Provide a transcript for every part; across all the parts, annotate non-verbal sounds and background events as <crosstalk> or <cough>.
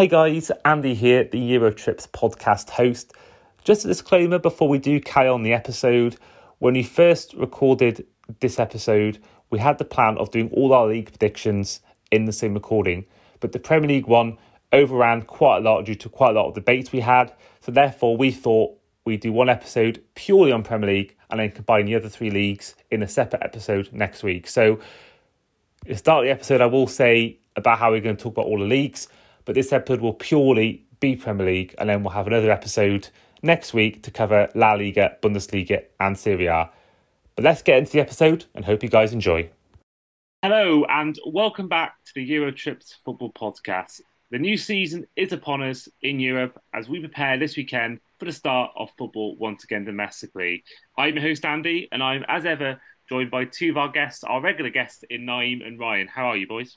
Hi guys, Andy here, the Eurotrips podcast host. Just a disclaimer before we do carry on the episode. When we first recorded this episode, we had the plan of doing all our league predictions in the same recording, but the Premier League one overran quite a lot due to quite a lot of debates we had. So therefore, we thought we'd do one episode purely on Premier League and then combine the other three leagues in a separate episode next week. So, the start the episode, I will say about how we're going to talk about all the leagues, but this episode will purely be Premier League, and then we'll have another episode next week to cover La Liga, Bundesliga, and Serie A. But let's get into the episode and hope you guys enjoy. Hello, and welcome back to the Eurotrips Football Podcast. The new season is upon us in Europe as we prepare this weekend for the start of football once again domestically. I'm your host Andy, and I'm as ever joined by two of our guests, our regular guests in Naeem and Ryan. How are you, boys?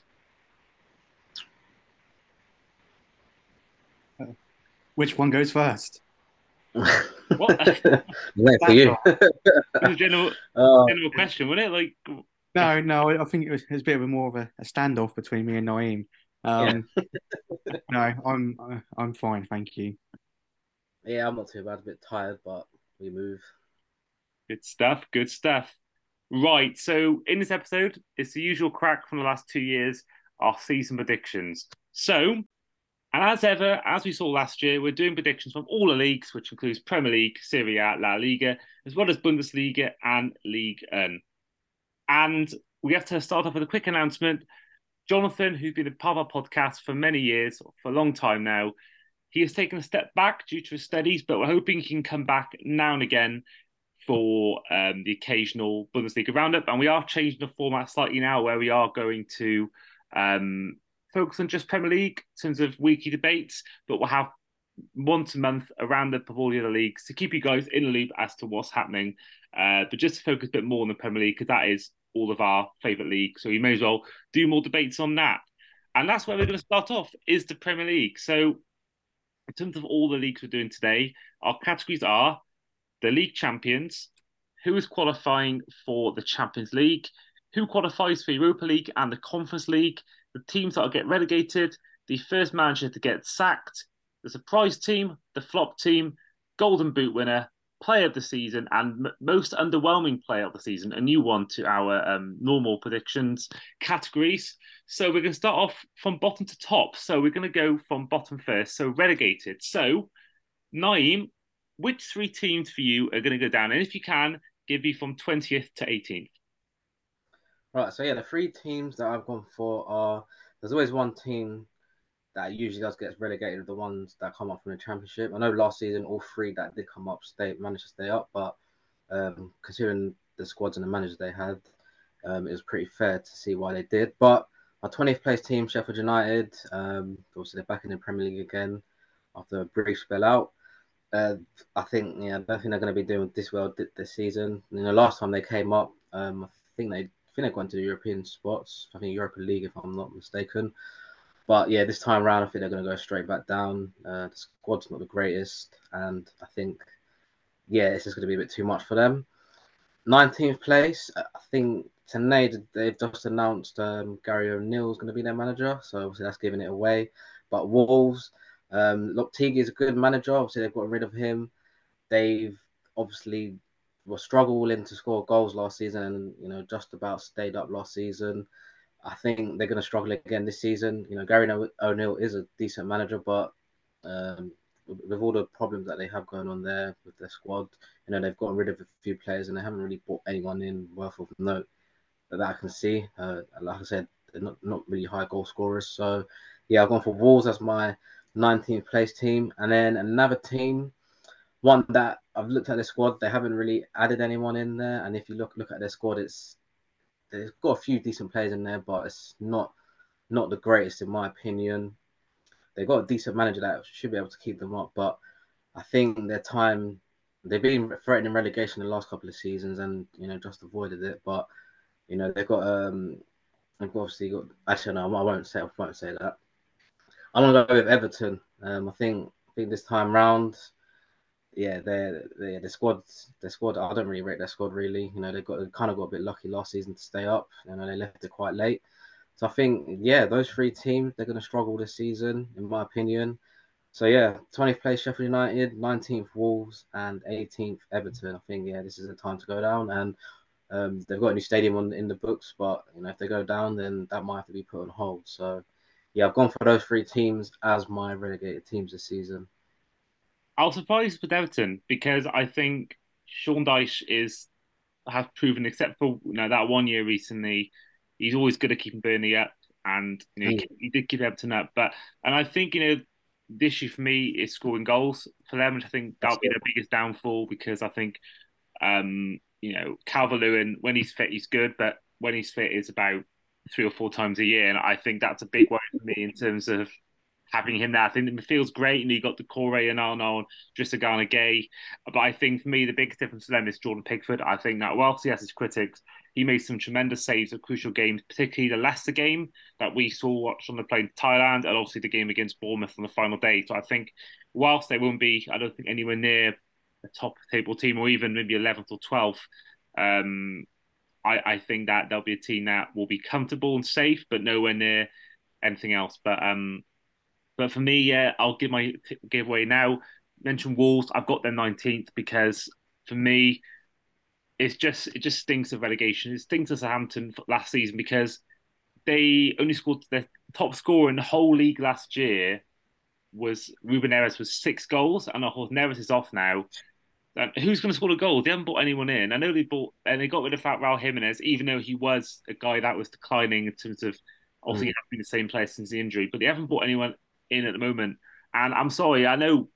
Which one goes first? What? <laughs> for you. it was a general, Oh, general question, wasn't it? Like, No, no, I think it was, it was a bit of a more of a, a standoff between me and Naeem. Um, <laughs> no, I'm uh, I'm fine, thank you. yeah, I'm not too bad. A bit tired, but we move. Good stuff. Good stuff. Right. So in this episode, it's the usual crack from the last two years, our season predictions. So, and as ever, as we saw last year, we're doing predictions from all the leagues, which includes Premier League, Serie A, La Liga, as well as Bundesliga and League One. And we have to start off with a quick announcement. Jonathan, who's been a part of our podcast for many years, for a long time now, he has taken a step back due to his studies, but we're hoping he can come back now and again for um, the occasional Bundesliga roundup. And we are changing the format slightly now, where we are going to um, focus on just Premier League in terms of weekly debates, but we'll have once a month a roundup of all the other leagues to keep you guys in the loop as to what's happening. Uh, but just to focus a bit more on the Premier League, because that is all of our favourite league. So we may as well do more debates on that. And that's where we're going to start off, is the Premier League. So in terms of all the leagues we're doing today, our categories are the league champions, who is qualifying for the Champions League, who qualifies for Europa League and the Conference League, the teams that will get relegated, the first manager to get sacked, the surprise team, the flop team, Golden Boot winner, player of the season, and m- most underwhelming player of the season, a new one to our um, normal predictions categories. So we're going to start off from bottom to top. So we're going to go from bottom first. So relegated. So Naeem, which three teams for you are going to go down? And if you can, give me from 20th to 18th. Right, so yeah, the three teams that I've gone for are there's always one team that usually does get relegated, the ones that come up from the championship. I know last season all three that did come up stay managed to stay up, but um, considering the squads and the managers they had, um, it was pretty fair to see why they did. But my 20th place team, Sheffield United, um, obviously they're back in the Premier League again after a brief spell out. Uh, I think yeah, I don't think they're going to be doing this well this season. You know, last time they came up, um, I think they think they're going to the European spots. I think Europa League, if I'm not mistaken. But yeah, this time around, I think they're going to go straight back down. Uh, the squad's not the greatest, and I think yeah, it's just going to be a bit too much for them. 19th place, I think tonight they've just announced um, Gary O'Neill is going to be their manager, so obviously that's giving it away. But Wolves, um, Lopetegui is a good manager. Obviously, they've got rid of him. They've obviously were struggling to score goals last season, and you know just about stayed up last season. I think they're going to struggle again this season. You know, Gary O'Neill is a decent manager, but um, with all the problems that they have going on there with their squad, you know, they've gotten rid of a few players and they haven't really brought anyone in worth of note that, that I can see. Uh, like I said, they're not, not really high goal scorers. So, yeah, I've gone for Wolves as my 19th place team. And then another team, one that I've looked at the squad, they haven't really added anyone in there. And if you look look at their squad, it's they've got a few decent players in there, but it's not not the greatest in my opinion. They've got a decent manager that should be able to keep them up, but I think their time they've been threatening relegation the last couple of seasons and you know just avoided it. But you know they've got um they've obviously got actually no I won't say I won't say that. I'm gonna go with Everton. Um, I think I think this time round, yeah, they're, they the squad the squad I don't really rate their squad really. You know they've got they kind of got a bit lucky last season to stay up. You know they left it quite late. So I think, yeah, those three teams, they're going to struggle this season, in my opinion. So yeah, 20th place Sheffield United, 19th Wolves, and 18th Everton. I think yeah, this is the time to go down. And um, they've got a new stadium on in the books, but you know if they go down, then that might have to be put on hold. So yeah, I've gone for those three teams as my relegated teams this season. I was surprised with Everton because I think Sean Dyche is have proven, except for you know that one year recently, he's always good at keeping Burnley up, and you know he, he did keep Everton up. But and I think you know the issue for me is scoring goals for them, which I think that'll be their biggest downfall because I think, um, you know, Calvert Lewin, when he's fit, he's good, but when he's fit, is about three or four times a year. And I think that's a big worry for me in terms of having him there. I think the midfield's great, and he got Doucouré and Arnold, Idrissa Gana Gueye. But I think for me, the biggest difference to them is Jordan Pickford. I think that whilst he has his critics, he made some tremendous saves at crucial games, particularly the Leicester game that we saw watched on the plane to Thailand, and obviously the game against Bournemouth on the final day. So I think whilst they won't be, I don't think anywhere near a top table team or even maybe 11th or 12th. Um, I, I think that there'll be a team that will be comfortable and safe, but nowhere near anything else. But um, but for me, yeah, I'll give my t- giveaway now. Mention Wolves. I've got them 19th because for me, it's just it just stinks of relegation. It stinks of Southampton last season because they only scored their top scorer in the whole league last year was Ruben Neves with six goals, and of course Neves is off now. And who's going to score a goal? They haven't brought anyone in. I know they bought and they got rid of that Raul Jimenez, even though he was a guy that was declining in terms of obviously mm. been the same player since the injury, but they haven't brought anyone in at the moment. And I'm sorry, I know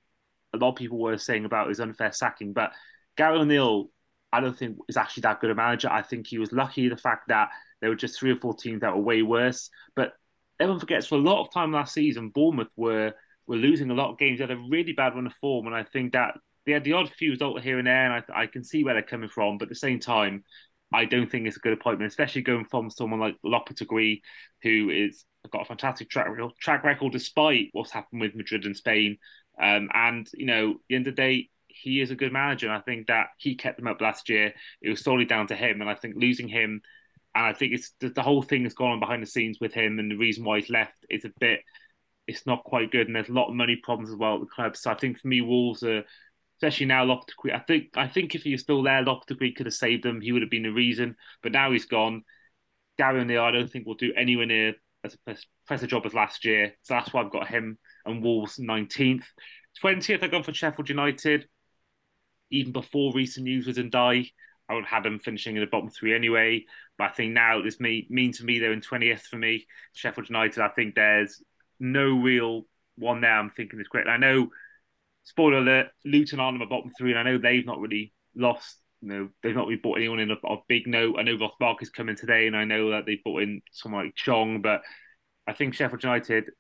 a lot of people were saying about his unfair sacking, but Gary O'Neill, I don't think is actually that good a manager. I think he was lucky the fact that there were just three or four teams that were way worse. But everyone forgets for a lot of time last season, Bournemouth were were losing a lot of games. They had a really bad run of form, and I think that they had the odd few results here and there, and I, I can see where they're coming from. But at the same time, I don't think it's a good appointment, especially going from someone like Lopetegui, who is got a fantastic track record, track record despite what's happened with Madrid and Spain. Um, and you know, the end of the day, he is a good manager. And I think that he kept them up last year. It was solely down to him, and I think losing him, and I think it's the, the whole thing has gone on behind the scenes with him, and the reason why he's left is a bit. It's not quite good, and there's a lot of money problems as well at the club. So I think for me, Wolves are especially now Lopetegui. I think I think if he was still there, Lopetegui could have saved them. He would have been the reason, but now he's gone. Gary O'Neill, I don't think will do anywhere near as a press job as last year. So that's why I've got him and Wolves 19th. 20th, I've gone for Sheffield United. Even before recent news was Ndiaye, I would have them finishing in the bottom three anyway. But I think now this may mean to me they're in 20th for me. Sheffield United, I think there's no real one there I'm thinking is great. I know, spoiler alert, Luton aren't in the bottom three, and I know they've not really lost you know, they've not really bought anyone in a, a big note. I know Ross Barkley is coming today, and I know that they've bought in someone like Chong, but I think Sheffield United,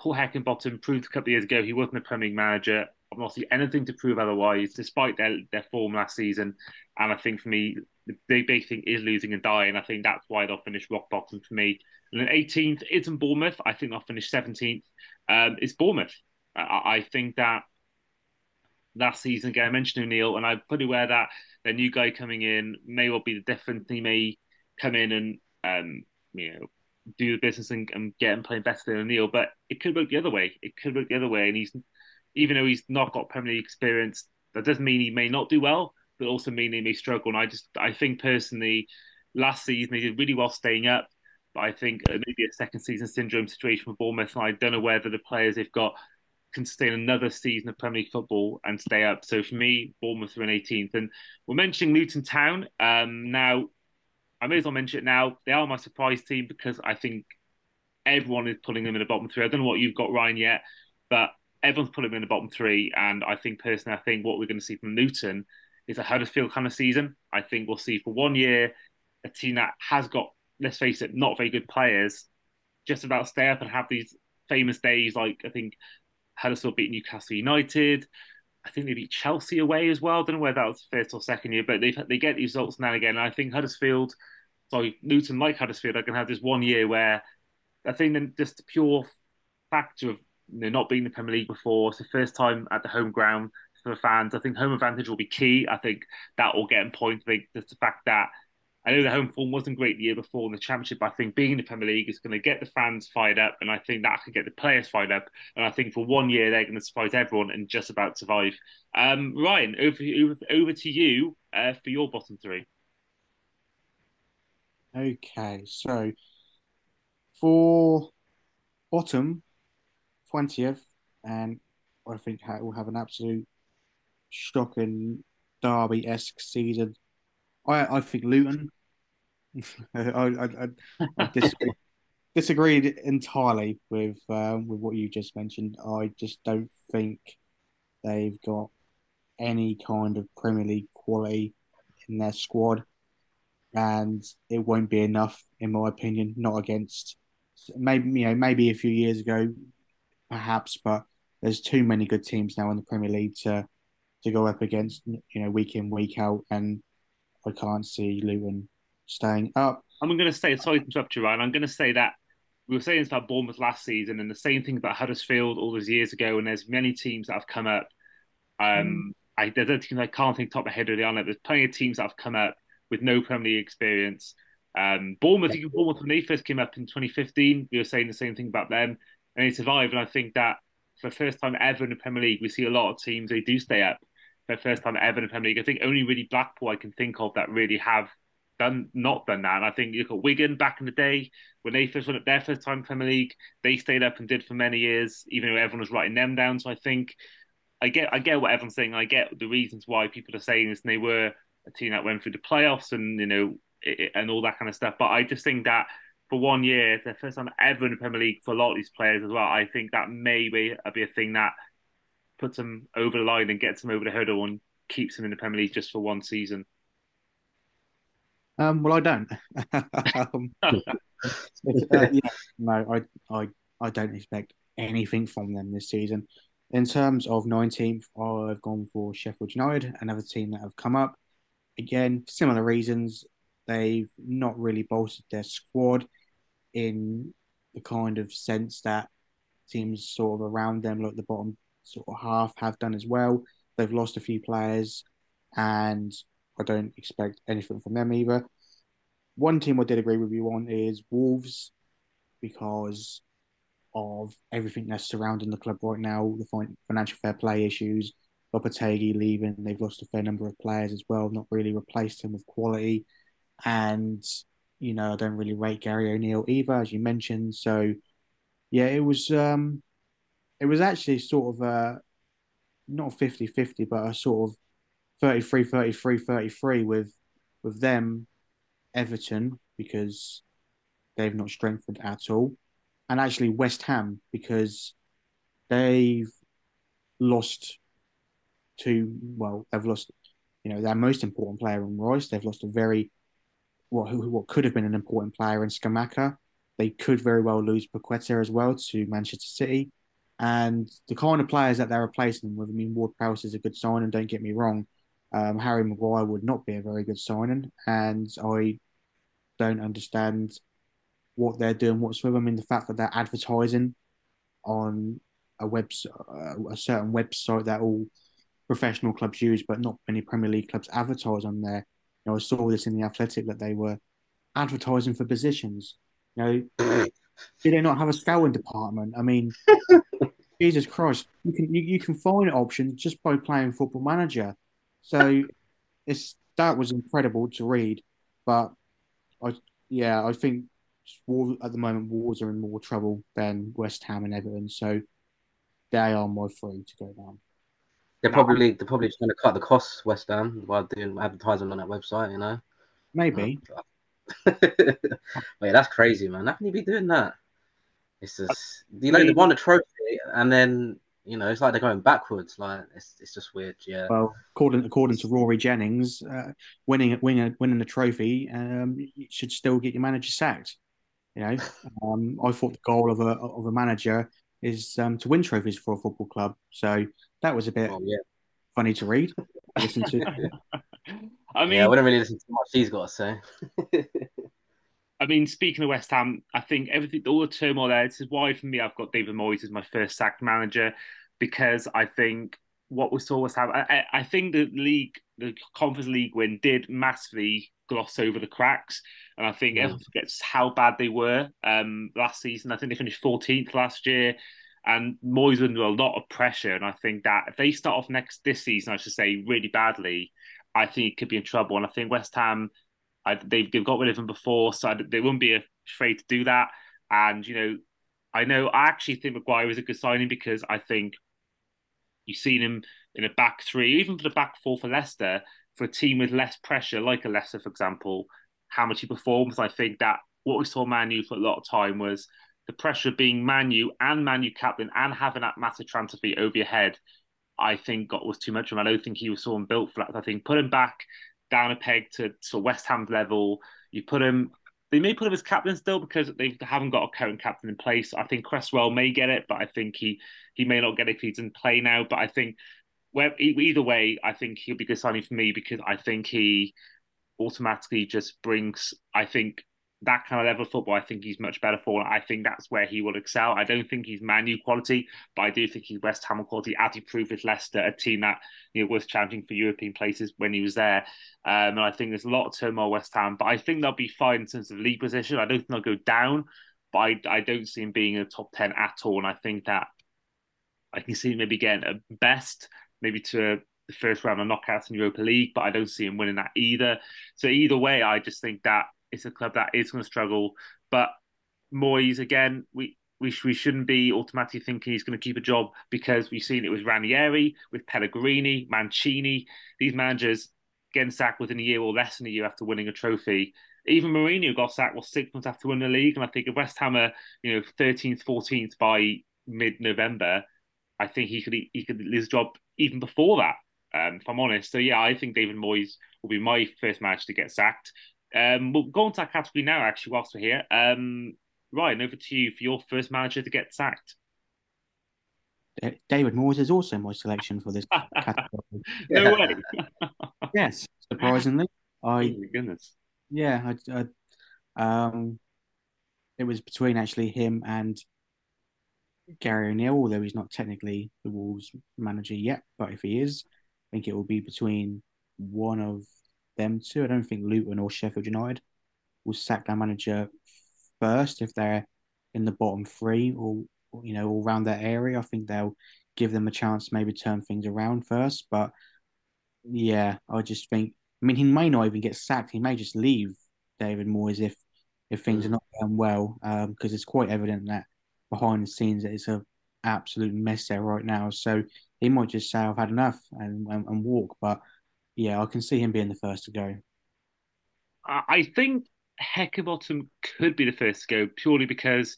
Paul Heckingbottom proved a couple of years ago he wasn't a Premier League manager. I've not seen anything to prove otherwise, despite their, their form last season. And I think for me, the big, big thing is losing Ndiaye. I think that's why they'll finish rock bottom for me. And then 18th isn't Bournemouth. I think they'll finish 17th. Um, it's Bournemouth. I, I think that last season, again, I mentioned O'Neill, and I'm pretty aware that a new guy coming in may well be the difference. He may come in and um, you know do the business and, and get him playing better than O'Neill, but it could work the other way. It could work the other way, and he's even though he's not got Premier League experience, that doesn't mean he may not do well, but also mean he may struggle. And I just I think personally, last season he did really well staying up. But I think maybe a second season syndrome situation for Bournemouth. And I don't know whether the players they've got can sustain another season of Premier League football and stay up. So for me, Bournemouth are in 18th. And we're mentioning Luton Town. Um, now, I may as well mention it now. They are my surprise team because I think everyone is putting them in the bottom three. I don't know what you've got, Ryan, yet, but everyone's putting them in the bottom three. And I think personally, I think what we're going to see from Luton is a Huddersfield kind of season. I think we'll see for one year a team that has got, let's face it, not very good players, just about stay up and have these famous days like I think Huddersfield beat Newcastle United. I think they beat Chelsea away as well. I don't know whether that was first or second year, but they they get results now and again. And I think Huddersfield, sorry, Luton, like Huddersfield, are going to have this one year where I think then just the pure factor of you know, not being in the Premier League before, it's the first time at the home ground for the fans. I think home advantage will be key. I think that will get in point. I think just the fact that I know the home form wasn't great the year before in the Championship, I think being in the Premier League is going to get the fans fired up, and I think that could get the players fired up. And I think for one year they're going to surprise everyone and just about survive. Um, Ryan, over over, over to you uh, for your bottom three. Okay, so for bottom twentieth, and I think we'll have an absolute shocking derby esque season. I I think Luton. <laughs> I, I, I disagree, disagreed entirely with uh, with what you just mentioned. I just don't think they've got any kind of Premier League quality in their squad, and it won't be enough, in my opinion. Not against maybe you know maybe a few years ago, perhaps, but there's too many good teams now in the Premier League to to go up against, you know, week in week out, and I can't see Luton staying up. I'm going to say, sorry to interrupt you, Ryan. I'm going to say that we were saying this about Bournemouth last season, and the same thing about Huddersfield all those years ago. And there's many teams that have come up. Um, mm. I there's a team I can't think top of my head really on it. There's plenty of teams that have come up with no Premier League experience. Um, Bournemouth, even Bournemouth when they first came up in 2015, we were saying the same thing about them, and they survived. And I think that for the first time ever in the Premier League, we see a lot of teams they do stay up for the first time ever in the Premier League. I think only really Blackpool I can think of that really have done not done that. And I think you look at Wigan back in the day when they first went up their first time Premier League, they stayed up and did for many years, even though everyone was writing them down. So I think I get I get what everyone's saying. I get the reasons why people are saying this, and they were a team that went through the playoffs and you know it, and all that kind of stuff. But I just think that for one year, their first time ever in the Premier League for a lot of these players as well. I think that may be, uh, be a thing that puts them over the line and gets them over the hurdle and keeps them in the Premier League just for one season. Um, well, I don't. <laughs> um, <laughs> uh, yeah, no, I, I, I don't expect anything from them this season. In terms of 19th, I've gone for Sheffield United, another team that have come up. Again, similar reasons. They've not really bolstered their squad in the kind of sense that teams sort of around them, like the bottom sort of half, have done as well. They've lost a few players, and I don't expect anything from them either. One team I did agree with you on is Wolves, because of everything that's surrounding the club right now, the financial fair play issues, Lopetegui leaving, they've lost a fair number of players as well, not really replaced him with quality. And, you know, I don't really rate Gary O'Neill either, as you mentioned. So, yeah, it was um it was actually sort of a not 50-50, but a sort of 33, 33, 33 with with them, Everton, because they've not strengthened at all and actually West Ham because they've lost to well, they've lost you know their most important player in Royce They've lost a very what who, what could have been an important player in Scamacca They could very well lose Paqueta as well to Manchester City. And the kind of players that they're replacing with, I mean, Ward Prowse is a good sign and don't get me wrong. Um, Harry Maguire would not be a very good signing. And I don't understand what they're doing whatsoever. I mean, the fact that they're advertising on a web uh, a certain website that all professional clubs use, but not many Premier League clubs advertise on there. You know, I saw this in the Athletic that they were advertising for positions. You know, <laughs> do they not have a scouting department? I mean, <laughs> Jesus Christ, you can you, you can find options just by playing Football Manager. So it's that was incredible to read, but I yeah I think at the moment, Wolves are in more trouble than West Ham and Everton, so they are my three to go down. They're probably they're probably trying to cut the costs West Ham while doing advertising on that website, you know. Maybe. <laughs> Wait, that's crazy, man. How can you be doing that? It's just you know they won a trophy and then you know it's like they're going backwards. Like it's it's just weird. Yeah. Well, according according to Rory Jennings, uh, winning winning winning the trophy um, should still get your manager sacked. You know, <laughs> um, I thought the goal of a of a manager is um, to win trophies for a football club. So that was a bit oh, yeah. funny to read. <laughs> Listen to. <laughs> I mean, yeah, I wouldn't really listen to much he's got to say. I mean, speaking of West Ham, I think everything, all the turmoil there. This is why, for me, I've got David Moyes as my first sacked manager because I think what we saw was have. I, I think the league, the Conference League win, did massively gloss over the cracks. And I think mm. everyone forgets how bad they were um, last season. I think they finished 14th last year. And Moyes under a lot of pressure. And I think that if they start off next this season, I should say, really badly, I think it could be in trouble. And I think West Ham, I, they've, they've got rid of him before, so they wouldn't be afraid to do that. And, you know, I know I actually think Maguire is a good signing because I think you've seen him in a back three, even for the back four for Leicester, for a team with less pressure, like a Leicester, for example, how much he performs. I think that what we saw Manu for a lot of time was the pressure being Manu and Manu captain and having that massive transfer fee over your head. I think got was too much of him. I don't think he was someone built for that. I think put him back down a peg to sort of West Ham's level. You put him they may put him as captain still because they haven't got a current captain in place. I think Cresswell may get it, but I think he he may not get it if he's in play now. But I think well, either way, I think he'll be good signing for me because I think he automatically just brings. I think that kind of level of football, I think he's much better for. I think that's where he will excel. I don't think he's Manu quality, but I do think he's West Ham quality, as he proved with Leicester, a team that you know was challenging for European places when he was there. Um, and I think there's a lot of turmoil West Ham, but I think they'll be fine in terms of league position. I don't think they'll go down, but I, I don't see him being in a top ten at all. And I think that I can see him maybe getting a best, maybe to the first round of knockouts in Europa League, but I don't see him winning that either. So either way, I just think that it's a club that is going to struggle. But Moyes, again, we we, we shouldn't be automatically thinking he's going to keep a job because we've seen it with Ranieri, with Pellegrini, Mancini. These managers getting sacked within a year or less than a year after winning a trophy. Even Mourinho got sacked was six months after winning the league, and I think if West Ham are you know thirteenth, fourteenth by mid November, I think he could he could lose his job even before that. Um, if I'm honest, so yeah, I think David Moyes will be my first match to get sacked. Um, we'll go on to that category now, actually, whilst we're here. Um, Ryan, over to you for your first manager to get sacked. David Moyes is also my selection for this <laughs> category. no way. <laughs> yes, surprisingly, <laughs> I. Oh my goodness. Yeah, I, I, um, it was between actually him and Gary O'Neill, although he's not technically the Wolves manager yet. But if he is, I think it will be between one of them two. I don't think Luton or Sheffield United will sack their manager first if they're in the bottom three or you know all around that area. I think they'll give them a chance to maybe turn things around first. But yeah, I just think. I mean, he may not even get sacked. He may just leave David Moyes if if things are mm. not going well, because um, it's quite evident that behind the scenes it's a absolute mess there right now. So he might just say, "I've had enough," and and, and walk. But yeah, I can see him being the first to go. I think Heckingbottom could be the first to go purely because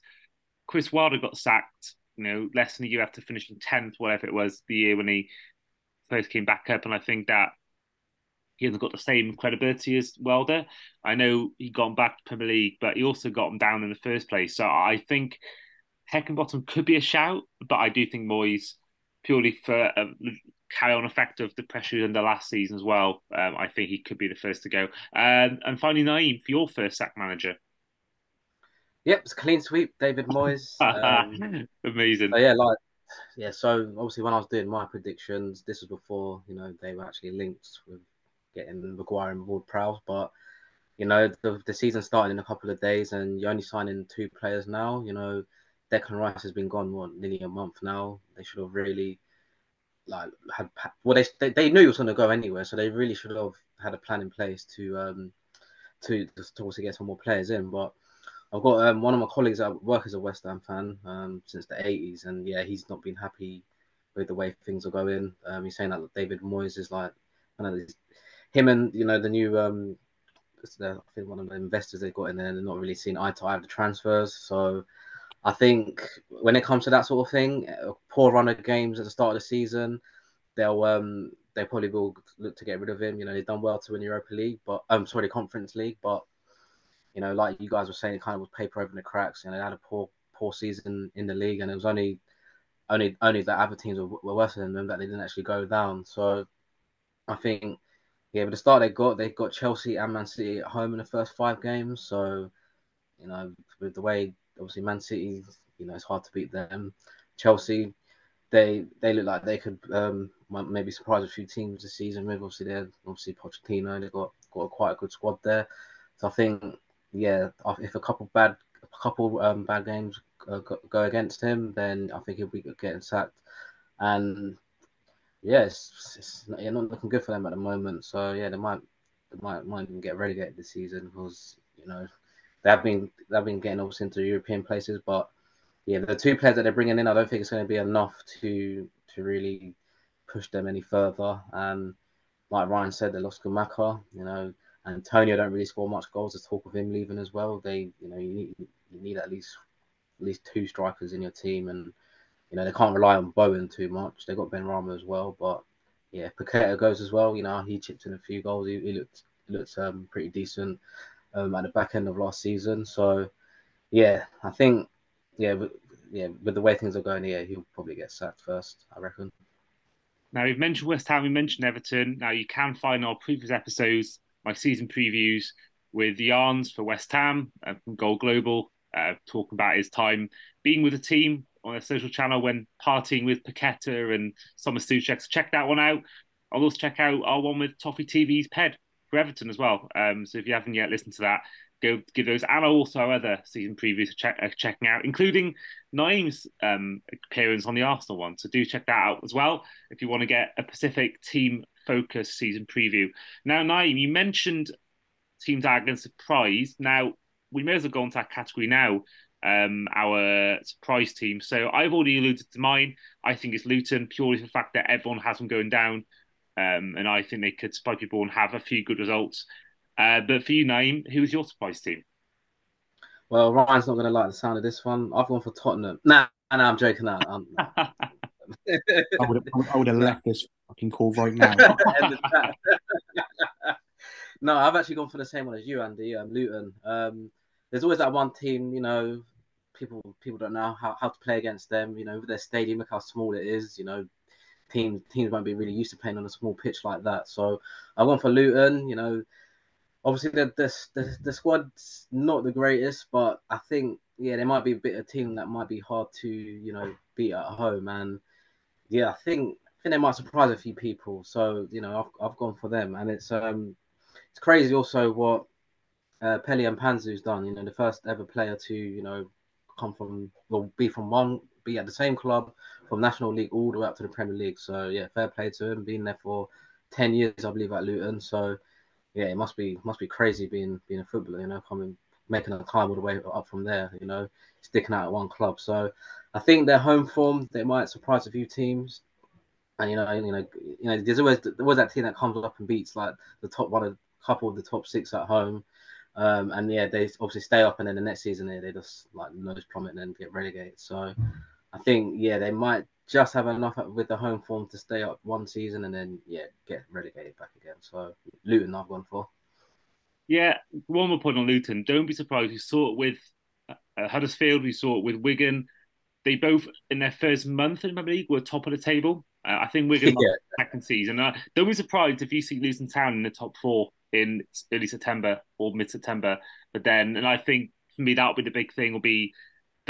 Chris Wilder got sacked, you know, less than a year after finishing 10th, whatever it was, the year when he first came back up. And I think that he hasn't got the same credibility as Wilder. I know he got him back to Premier League, but he also got him down in the first place. So I think Heckingbottom could be a shout, but I do think Moyes, purely for um, carry on effect of the pressure in the last season as well. Um, I think he could be the first to go. Um, and finally, Naeem, for your first sack manager. Yep, it's a clean sweep, David Moyes. <laughs> Um, Amazing. So yeah, like yeah. So obviously, when I was doing my predictions, this was before you know they were actually linked with getting Maguire and Ward Prowse, but you know the the season starting in a couple of days, and you're only signing two players now. You know, Declan Rice has been gone what nearly a month now. They should have really like had well they they, knew he was going to go anywhere, so they really should have had a plan in place to um to to also get some more players in. But I've got um, one of my colleagues at work is a West Ham fan um, since the 80s, and yeah, he's not been happy with the way things are going. Um, he's saying that David Moyes is like, I know him and you know the new um, I think one of the investors they've got in there, they're not really seeing eye to eye the transfers. So I think when it comes to that sort of thing, poor run of games at the start of the season, they'll um they probably will look to get rid of him. You know, they've done well to win Europa League, but I'm um, sorry, Conference League, but you know, like you guys were saying, it kind of was paper over the cracks. You know, they had a poor poor season in the league, and it was only only only that other teams were, were worse than them that they didn't actually go down. So I think yeah, but the start they got, they got Chelsea and Man City at home in the first five games. So you know, with the way obviously Man City, you know, it's hard to beat them. Chelsea, they they look like they could um, maybe surprise a few teams this season with obviously they're obviously Pochettino. They've got got quite a good squad there. So I think, yeah, if a couple bad, a couple um, bad games uh, go against him, then I think he'll be getting sacked. And yeah, it's, it's not, yeah, not looking good for them at the moment. So yeah, they might they might might even get relegated this season because you know they have been they've been getting obviously into European places, but yeah, the two players that they're bringing in, I don't think it's going to be enough to to really push them any further. And like Ryan said, they lost Scamacca, you know, Antonio don't really score much goals. There's talk of him leaving as well. They, you know, you need you need at least at least two strikers in your team, and you know they can't rely on Bowen too much. They got Benrahma as well, but yeah, Paqueta goes as well. You know, he chipped in a few goals. He, he looked looked um, pretty decent um, at the back end of last season. So yeah, I think yeah, but, yeah, with the way things are going, yeah, he'll probably get sacked first. I reckon. Now we've mentioned West Ham, we mentioned Everton. Now you can find our previous episodes, my season previews with the Yarns for West Ham uh, from Goal Global, uh, talking about his time being with the team on a social channel when partying with Paqueta and Summer Soucek. So check that one out. I'll also check out our one with Toffee TV's Ped for Everton as well. Um, so if you haven't yet listened to that, go give those and also other season previews check, uh, checking out, including Naeem's um, appearance on the Arsenal one. So do check that out as well if you want to get a Pacific team focused season preview. Now, Naeem, you mentioned teams that are going to surprise. Now, we may as well go into that category now. Um, our surprise team. So I've already alluded to mine. I think it's Luton purely for the fact that everyone has them going down, um, and I think they could surprise people and have a few good results. Uh, but for you, Naeem, who's your surprise team? Well, Ryan's not going to like the sound of this one. I've gone for Tottenham. Nah, nah I'm joking. Nah, I'm, <laughs> I would have, I would have <laughs> left this fucking call right now. <laughs> no, I've actually gone for the same one as you, Andy. Um, Luton. Um, there's always that one team, you know, people people don't know how, how to play against them. You know, with their stadium, look how small it is. You know, teams teams won't be really used to playing on a small pitch like that. So I went for Luton. You know, obviously the, the the the squad's not the greatest, but I think yeah, there might be a bit of a team that might be hard to you know beat at home, and yeah, I think I think they might surprise a few people. So you know, I've I've gone for them, and it's um it's crazy also what uh, Pelly Mpanzu's done. You know, the first ever player to you know come from well be from one be at the same club from National League all the way up to the Premier League. So yeah, fair play to him. Being there for ten years, I believe, at Luton. So yeah, it must be must be crazy being being a footballer, you know, coming making a climb all the way up from there, you know, sticking out at one club. So I think their home form they might surprise a few teams. And you know, you know, you know, there's always there was that team that comes up and beats like the top one, a couple of the top six at home. Um, and yeah, they obviously stay up, and then the next season they, they just like nose plummet and then get relegated. So I think yeah, they might just have enough with the home form to stay up one season and then yeah get relegated back again. So Luton I've gone for. Yeah, one more point on Luton. Don't be surprised. We saw it with uh, Huddersfield. We saw it with Wigan. They both in their first month in the League were top of the table. Uh, I think Wigan <laughs> yeah. second season. Uh, don't be surprised if you see Luton Town in the top four in early September or mid September. But then, and I think for me that'll be the big thing. Will be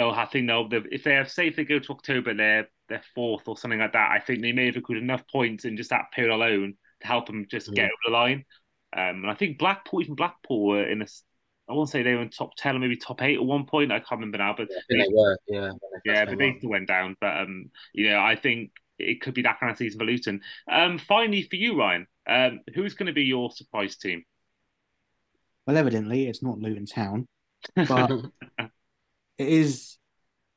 they'll I think they'll if they have say if they go to October they're they're fourth or something like that. I think they may have accrued enough points in just that period alone to help them just get over the line. Um, and I think Blackpool, even Blackpool, were in a. I won't say they were in top ten or maybe top eight at one point. I can't remember now, but yeah, they, they, were. Yeah, yeah, but they still went down. But um, you know, I think it could be that kind of season for Luton. Um, finally, for you, Ryan, um, who's going to be your surprise team? Well, evidently, it's not Luton Town, but <laughs> it is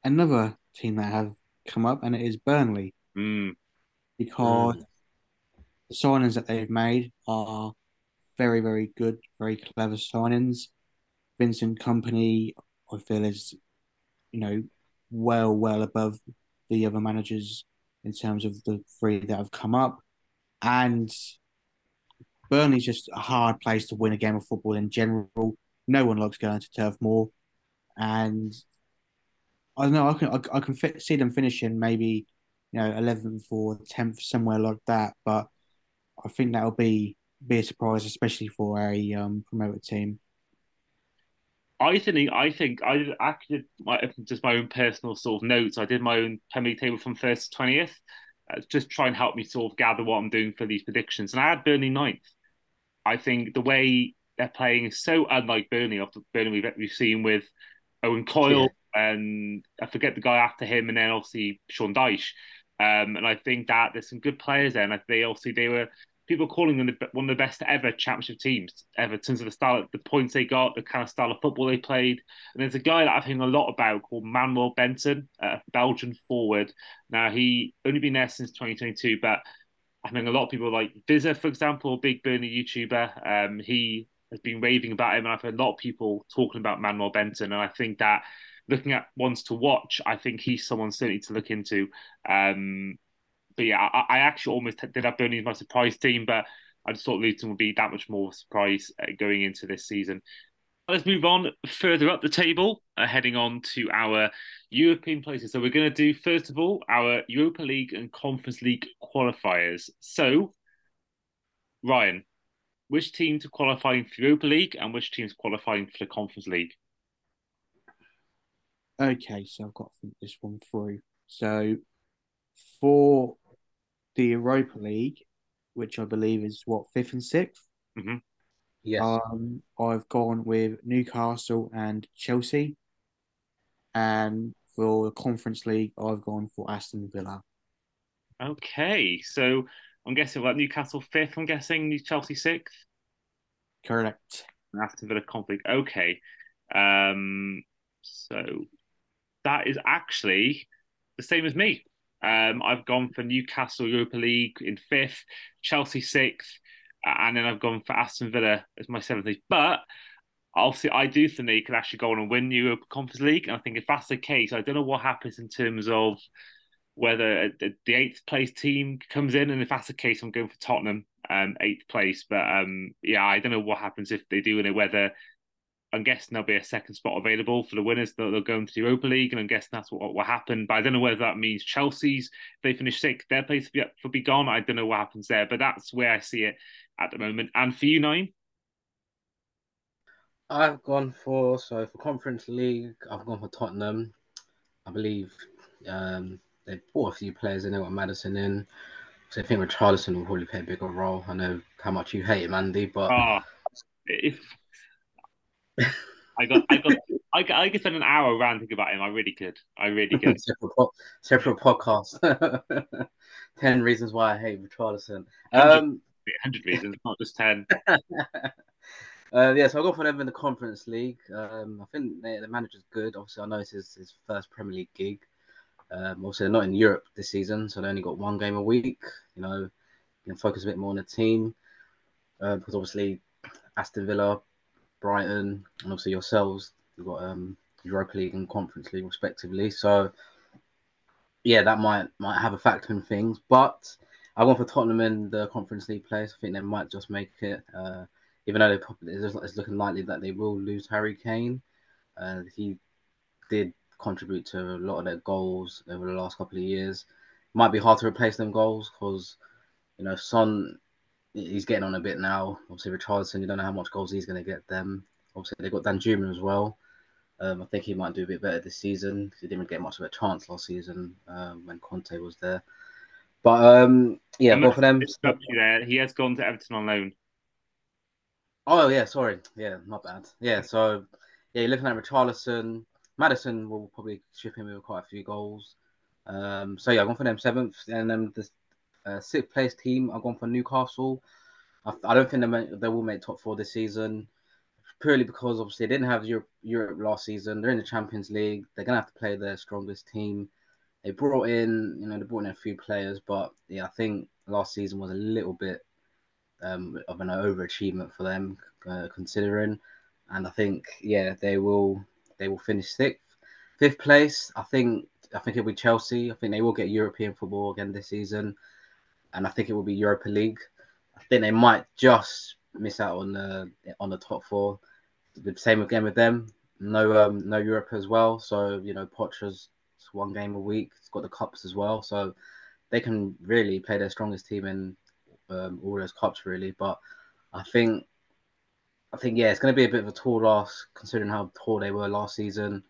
another team that have come up, and it is Burnley. Mm. Because mm. the signings that they've made are very, very good, very clever signings. Vincent Kompany, I feel, is, you know, well, well above the other managers in terms of the three that have come up. And Burnley's just a hard place to win a game of football in general. No one likes going to Turf Moor. And I don't know. I can I, I can fit, see them finishing maybe you know eleventh or tenth somewhere like that. But I think that'll be be a surprise, especially for a um, promoted team. I think I think I actually my, just my own personal sort of notes. I did my own League table from first to twentieth, uh, just try and help me sort of gather what I'm doing for these predictions. And I had Burnley ninth. I think the way they're playing is so unlike Burnley after Burnley we've, we've seen with Owen Coyle yeah. And I forget the guy after him, and then obviously Sean Dyche. Um, and I think that there's some good players there, and they obviously they were people calling them the, one of the best ever championship teams ever in terms of the style, the points they got, the kind of style of football they played. And there's a guy that I've heard a lot about called Manuel Benson, a Belgian forward. Now he only been there since 2022, but I mean a lot of people like Vizza, for example, a big Burnley YouTuber. Um, he has been raving about him, and I've heard a lot of people talking about Manuel Benson, and I think that. Looking at ones to watch, I think he's someone certainly to look into. Um, but yeah, I, I actually almost did have Burnley as my surprise team, but I just thought Luton would be that much more surprise uh, going into this season. Let's move on further up the table, uh, heading on to our European places. So we're going to do first of all our Europa League and Conference League qualifiers. So, Ryan, which teams are qualifying for Europa League and which teams qualifying for the Conference League? Okay, so I've got to think this one through. So, for the Europa League, which I believe is what fifth and 6th mm-hmm. Yes. Um, I've gone with Newcastle and Chelsea, and for the Conference League, I've gone for Aston Villa. Okay, so I'm guessing like Newcastle fifth. I'm guessing New Chelsea sixth. Correct. Aston Villa Conference League. Okay, um, so that is actually the same as me. Um, I've gone for Newcastle Europa League in fifth, Chelsea sixth, and then I've gone for Aston Villa as my seventh. But obviously, I do think they could actually go on and win the Europa Conference League. And I think if that's the case, I don't know what happens in terms of whether the eighth place team comes in. And if that's the case, I'm going for Tottenham, um, eighth place. But um, yeah, I don't know what happens if they do it, whether I'm guessing there'll be a second spot available for the winners. They'll, they'll go into the Europa League, and I'm guessing that's what will happen. But I don't know whether that means Chelsea's if they finish sixth, their place will be, will be gone. I don't know what happens there, but that's where I see it at the moment. And for you, Naeem. I've gone for so for Conference League. I've gone for Tottenham. I believe um, they brought a few players in. They got Maddison in. So I think Richarlison will probably play a bigger role. I know how much you hate him, Andy, but oh, if I got, I got, I, I could spend an hour ranting about him. I really could. I really could. <laughs> separate, po- separate podcast. <laughs> ten reasons why I hate Richarlison. Um, hundred reasons, not just ten. <laughs> Uh, yeah, so I'll go for them in the Conference League. Um, I think they, the manager's good. Obviously, I know it's his, his first Premier League gig. Um, also, they're not in Europe this season, so they only got one game a week. You know, you can focus a bit more on the team uh, because obviously Aston Villa Brighton, and obviously yourselves. You've got um, Europa League and Conference League respectively. So yeah, that might might have a factor in things. But I want for Tottenham in the Conference League place. I think they might just make it. Uh, even though they pop it's looking likely that they will lose Harry Kane. Uh, he did contribute to a lot of their goals over the last couple of years. Might be hard to replace them goals because you know Son he's getting on a bit now. Obviously, Richarlison, you don't know how much goals he's going to get them. Obviously, they've got Danjuma as well. Um, I think he might do a bit better this season. He didn't get much of a chance last season um, when Conte was there. But um, yeah, both of them. There. He has gone to Everton on loan. Oh yeah, sorry. Yeah, not bad. Yeah, so yeah, you're looking at Richarlison. Maddison will probably ship him with quite a few goals. Um, so yeah, I'm going for them seventh, and then the uh, sixth place team, I've gone for Newcastle. I, I don't think they, they will make top four this season, purely because obviously they didn't have Europe, Europe last season. They're in the Champions League. They're gonna have to play their strongest team. They brought in, you know, they brought in a few players, but yeah, I think last season was a little bit um, of an overachievement for them, uh, considering. And I think, yeah, they will they will finish sixth, fifth place. I think I think it'll be Chelsea. I think they will get European football again this season and I think it will be Europa League. I think they might just miss out on the on the top four. The same again with them. No, um, no Europe as well. So you know, Potter's one game a week. It's got the cups as well, so they can really play their strongest team in um, all those cups really. But I think, I think yeah, it's going to be a bit of a tall loss considering how poor they were last season.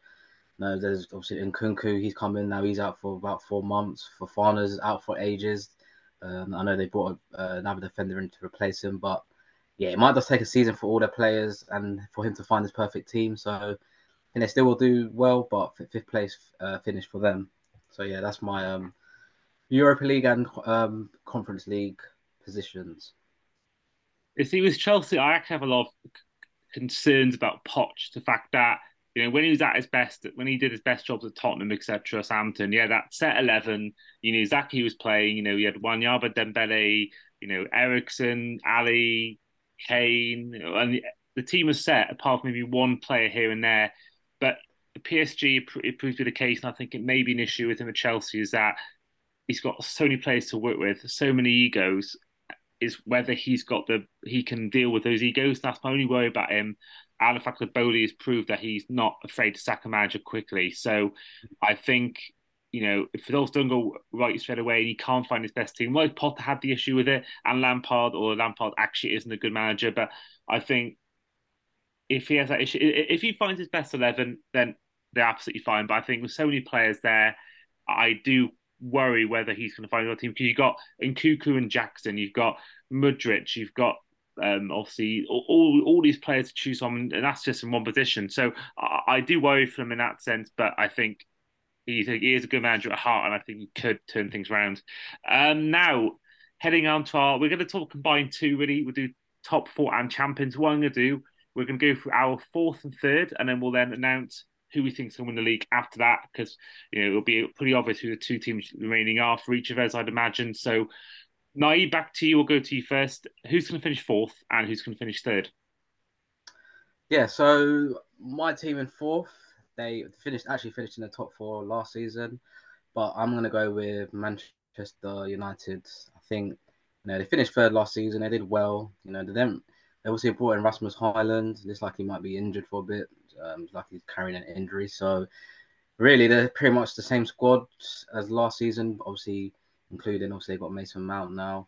No, there's obviously Nkunku. He's come in now. He's out for about four months. Fofana's out for ages. Um, I know they brought uh, another defender in to replace him, but yeah, it might just take a season for all their players and for him to find his perfect team. So and they still will do well, but fifth place uh, finish for them. So yeah, that's my um, Europa League and um, Conference League positions. You see, with Chelsea, I actually have a lot of concerns about Poch. The fact that you know when he was at his best, when he did his best jobs at Tottenham, etc., Southampton, yeah, that set eleven, you knew exactly who was playing. You know, you had Wanyama, Dembele, you know, Eriksen, Alli, Kane, and the, the team was set apart from maybe one player here and there. But PSG, it proved to be the case, and I think it may be an issue with him at Chelsea is that he's got so many players to work with, so many egos. Is whether he's got the he can deal with those egos. That's my only worry about him. And the fact that Boehly has proved that he's not afraid to sack a manager quickly. So I think you know, if those don't go right straight away and he can't find his best team, well, Potter had the issue with it, and Lampard or Lampard actually isn't a good manager. But I think if he has that issue, if he finds his best eleven, then they're absolutely fine. But I think with so many players there, I do worry whether he's going to find another team because you've got Nkunku and Jackson, you've got Mudryk, you've got um, obviously all, all these players to choose from, and that's just in one position. So I, I do worry for him in that sense, but I think he's a, he is a good manager at heart, and I think he could turn things around. Um, now heading on to our, we're going to talk combined two. Really, we'll do top four and champions. What I'm going to do, we're going to go through our fourth and third, and then we'll then announce who we think is going to win the league after that, because you know it'll be pretty obvious who the two teams remaining are for each of us, I'd imagine. So, Nai, back to you. We'll go to you first. Who's going to finish fourth, and who's going to finish third? Yeah, so my team in fourth, they finished actually finished in the top four last season, but I'm going to go with Manchester United. I think you know they finished third last season. They did well. You know, they. They also brought in Rasmus Højlund. Looks like he might be injured for a bit um, like he's carrying an injury. So really, they're pretty much the same squad as last season. Obviously, including obviously they've got Mason Mount now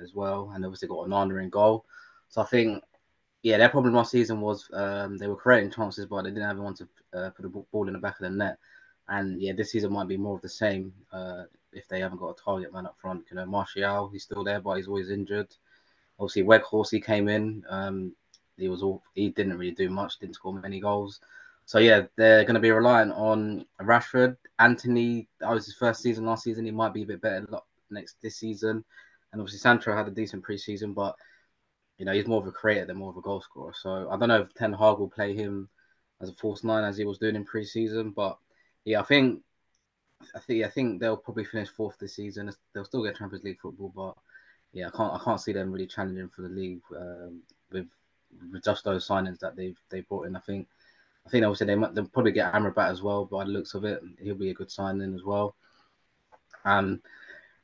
as well, and obviously got Onana in goal. So I think, yeah, their problem last season was um, they were creating chances, but they didn't have anyone to uh, put the ball in the back of the net. And yeah, this season might be more of the same uh, if they haven't got a target man up front. You know, Martial, he's still there, but he's always injured. Obviously, Weghorst he came in. Um, he was all he didn't really do much, didn't score many goals. So yeah, they're going to be reliant on Rashford, Antony. That was his first season last season. He might be a bit better next this season, and obviously Sancho had a decent preseason, but you know he's more of a creator than more of a goal scorer. So I don't know if Ten Hag will play him as a false nine as he was doing in preseason, but yeah, I think I think I think they'll probably finish fourth this season. They'll still get Champions League football, but yeah, I can't I can't see them really challenging for the league um, with just those signings that they've they brought in. I think I think obviously they might they'll probably get Amrabat as well. By the looks of it, he'll be a good signing as well. Um,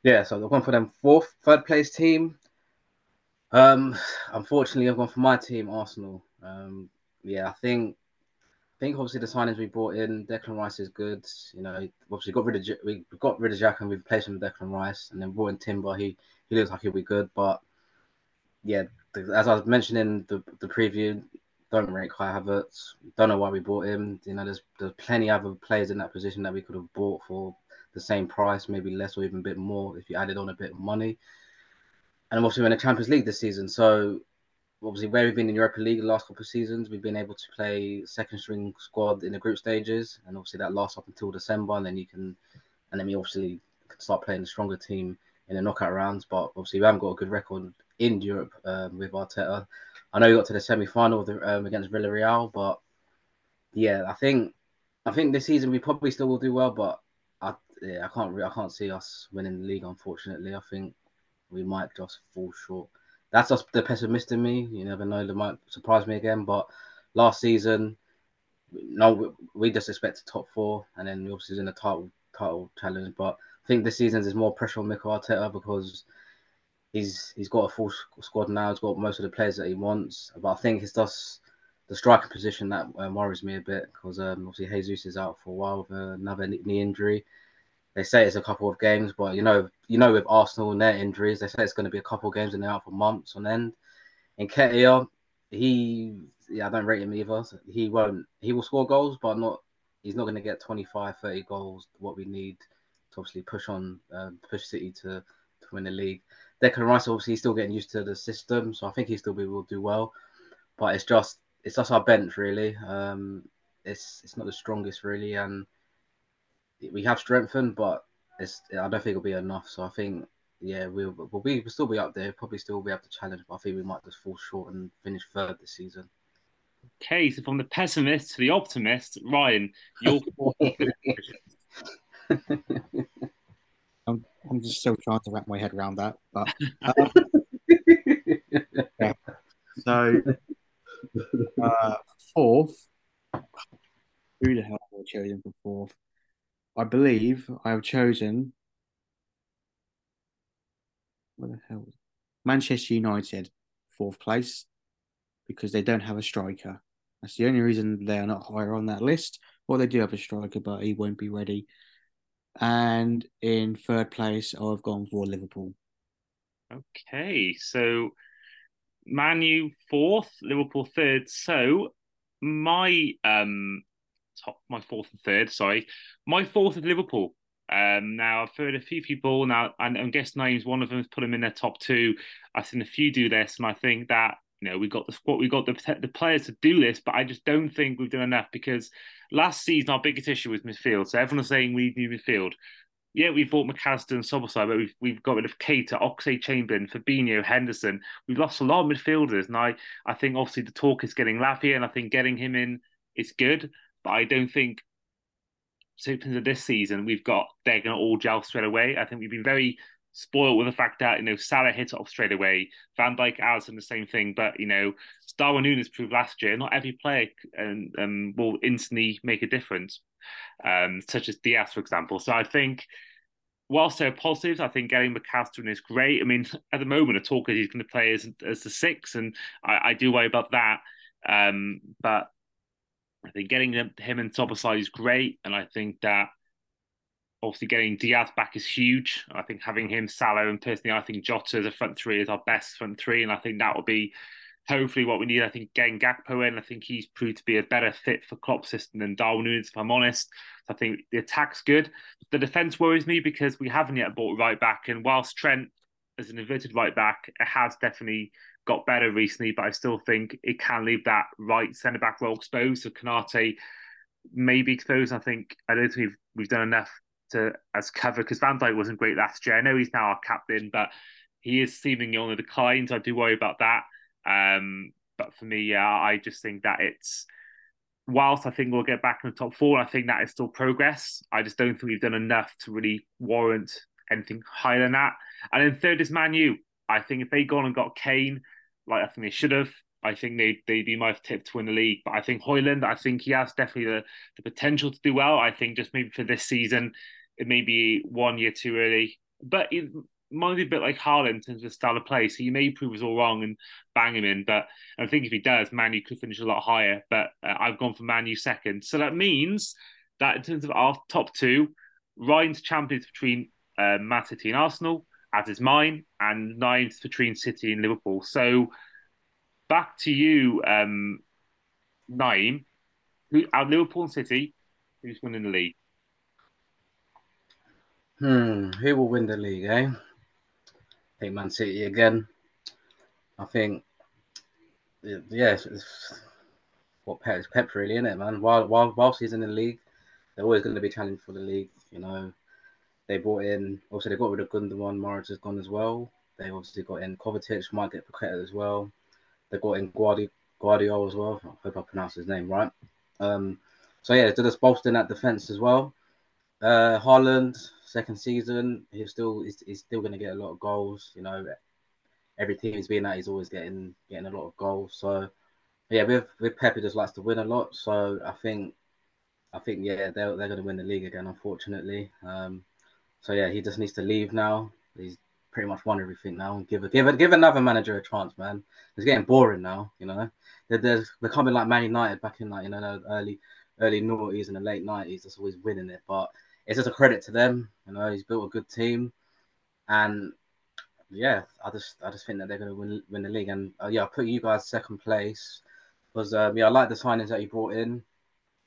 yeah, so I've gone for them fourth, third place team. Um, unfortunately, I've gone for my team, Arsenal. Um, yeah, I think I think obviously the signings we brought in, Declan Rice is good. You know, obviously got rid of we got rid of Jack and we replaced him with Declan Rice, and then brought in Timber. He he looks like he'll be good, but yeah, as I was mentioning the the preview, don't rate Kai Havertz. Don't know why we bought him. You know, there's there's plenty of other players in that position that we could have bought for the same price, maybe less or even a bit more if you added on a bit of money. And obviously, we're in the Champions League this season, so obviously where we've been in Europa League the last couple of seasons, we've been able to play second string squad in the group stages, and obviously that lasts up until December, and then you can, and then we obviously can start playing the stronger team in the knockout rounds. But obviously we haven't got a good record in Europe um, with Arteta. I know he got to the semi final um, against Villarreal, but yeah, I think I think this season we probably still will do well, but I yeah, I can't I can't see us winning the league. Unfortunately, I think we might just fall short. That's just the pessimist in me. You never know; they might surprise me again. But last season, no, we just expected top four, and then we obviously in the title title challenge. But I think this season is more pressure on Mikel Arteta because he's he's got a full squad now. He's got most of the players that he wants. But I think it's just the striker position that um, worries me a bit because um, obviously Jesus is out for a while with another knee injury. They say it's a couple of games, but you know, you know, with Arsenal and their injuries, they say it's going to be a couple of games and they're out for months on end. And Nketiah, he, yeah, I don't rate him either. So he won't. He will score goals, but not. He's not going to get 25, 30 goals. What we need to obviously push on, uh, push City to to win the league. Declan Rice obviously still getting used to the system, so I think he still be, will do well. But it's just it's just our bench really. Um, it's it's not the strongest really, and we have strengthened, but it's I don't think it'll be enough. So I think yeah, we'll we'll be we'll still be up there. Probably still be able to challenge, but I think we might just fall short and finish third this season. Okay, so from the pessimist to the optimist, Ryan, your <laughs> <laughs> I'm, just still trying to wrap my head around that, but <laughs> um, yeah. So uh, fourth, who the hell have I chosen for fourth? I believe I have chosen. What the hell? Manchester United, fourth place, because they don't have a striker. That's the only reason they are not higher on that list. Well, they do have a striker, but he won't be ready. And in third place, I've gone for Liverpool. Okay, so Manu fourth, Liverpool third. So my um top, my fourth and third, sorry, my fourth is Liverpool. Um, now I've heard a few people now, and I guess names one of them has put them in their top two. I've seen a few do this, and I think that you know we got the squad, we got the the players to do this, but I just don't think we've done enough because last season our biggest issue was midfield. So everyone's saying we need midfield yeah, we bought Mac Allister and Szoboszlai, but we've we've got rid of Keita, Oxlade Chamberlain, Fabinho, Henderson. We've lost a lot of midfielders, and I I think obviously the talk is getting Lavia, and I think getting him in is good, but I don't think so into this season we've got they're going to all gel straight away. I think we've been very spoiled with the fact that you know Salah hit it off straight away, Van Dijk, Alisson the same thing, but you know Darwin Núñez proved last year not every player um, um, will instantly make a difference um, such as Diaz, for example. So I think, whilst there are positives, I think getting Mac Allister is great. I mean, <laughs> at the moment, a talker he's going to play as, as the six, and I, I do worry about that. Um, but I think getting him and Szoboszlai is great, and I think that obviously getting Diaz back is huge. I think having him, Salah, and personally, I think Jota as a front three is our best front three, and I think that will be hopefully what we need. I think getting Gakpo in, I think he's proved to be a better fit for Klopp's system than Darwin Núñez, if I'm honest. I think the attack's good. The defence worries me because we haven't yet bought right back. And whilst Trent as an inverted right back, it has definitely got better recently, but I still think it can leave that right centre back role exposed. So Konate may be exposed. I think I don't think we've, we've done enough to as cover because Van Dijk wasn't great last year. I know he's now our captain, but he is seemingly on the decline. So I do worry about that. Um, but for me, yeah, I just think that it's whilst I think we'll get back in the top four, I think that is still progress. I just don't think we've done enough to really warrant anything higher than that. And then third is Manu. I think if they'd gone and got Kane, like I think they should have, I think they they'd be my tip to win the league. But I think Højlund, I think he has definitely the, the potential to do well. I think just maybe for this season, it may be one year too early. But it, might be a bit like Haaland in terms of style of play. So he may prove us all wrong and bang him in. But I think if he does, Manu could finish a lot higher. But uh, I've gone for Manu second. So that means that in terms of our top two, Ryan's champions between uh, Man City and Arsenal, as is mine, and ninth between City and Liverpool. So back to you, um, Naeem. Who, Liverpool and City, who's winning the league? Hmm, who will win the league, eh? I think Man City again. I think, yeah, it's, what Pep, Pep really in it, man. While while whilst he's in the league, they're always going to be challenged for the league. You know, they brought in also they got rid of Gundogan, Mahrez has gone as well. They obviously got in Kovacic, might get Paqueta as well. They got in Guardi Guardiola as well. I hope I pronounced his name right. Um, so yeah, they're just bolstering that defense as well. Uh, Haaland, second season, he's still he's, he's still going to get a lot of goals. You know, every team he's been at, he's always getting getting a lot of goals. So yeah, with with Pep, just likes to win a lot. So I think I think yeah, they're they're going to win the league again, unfortunately. Um, so yeah, he just needs to leave now. He's pretty much won everything now. Give a give a, give another manager a chance, man. It's getting boring now. You know, they're, they're becoming like Man United back in like you know the early early noughties and the late nineties. Just always winning it, but it's just a credit to them. You know, he's built a good team, and yeah, I just I just think that they're going to win win the league. And uh, yeah, I put you guys second place because um, yeah, I like the signings that you brought in.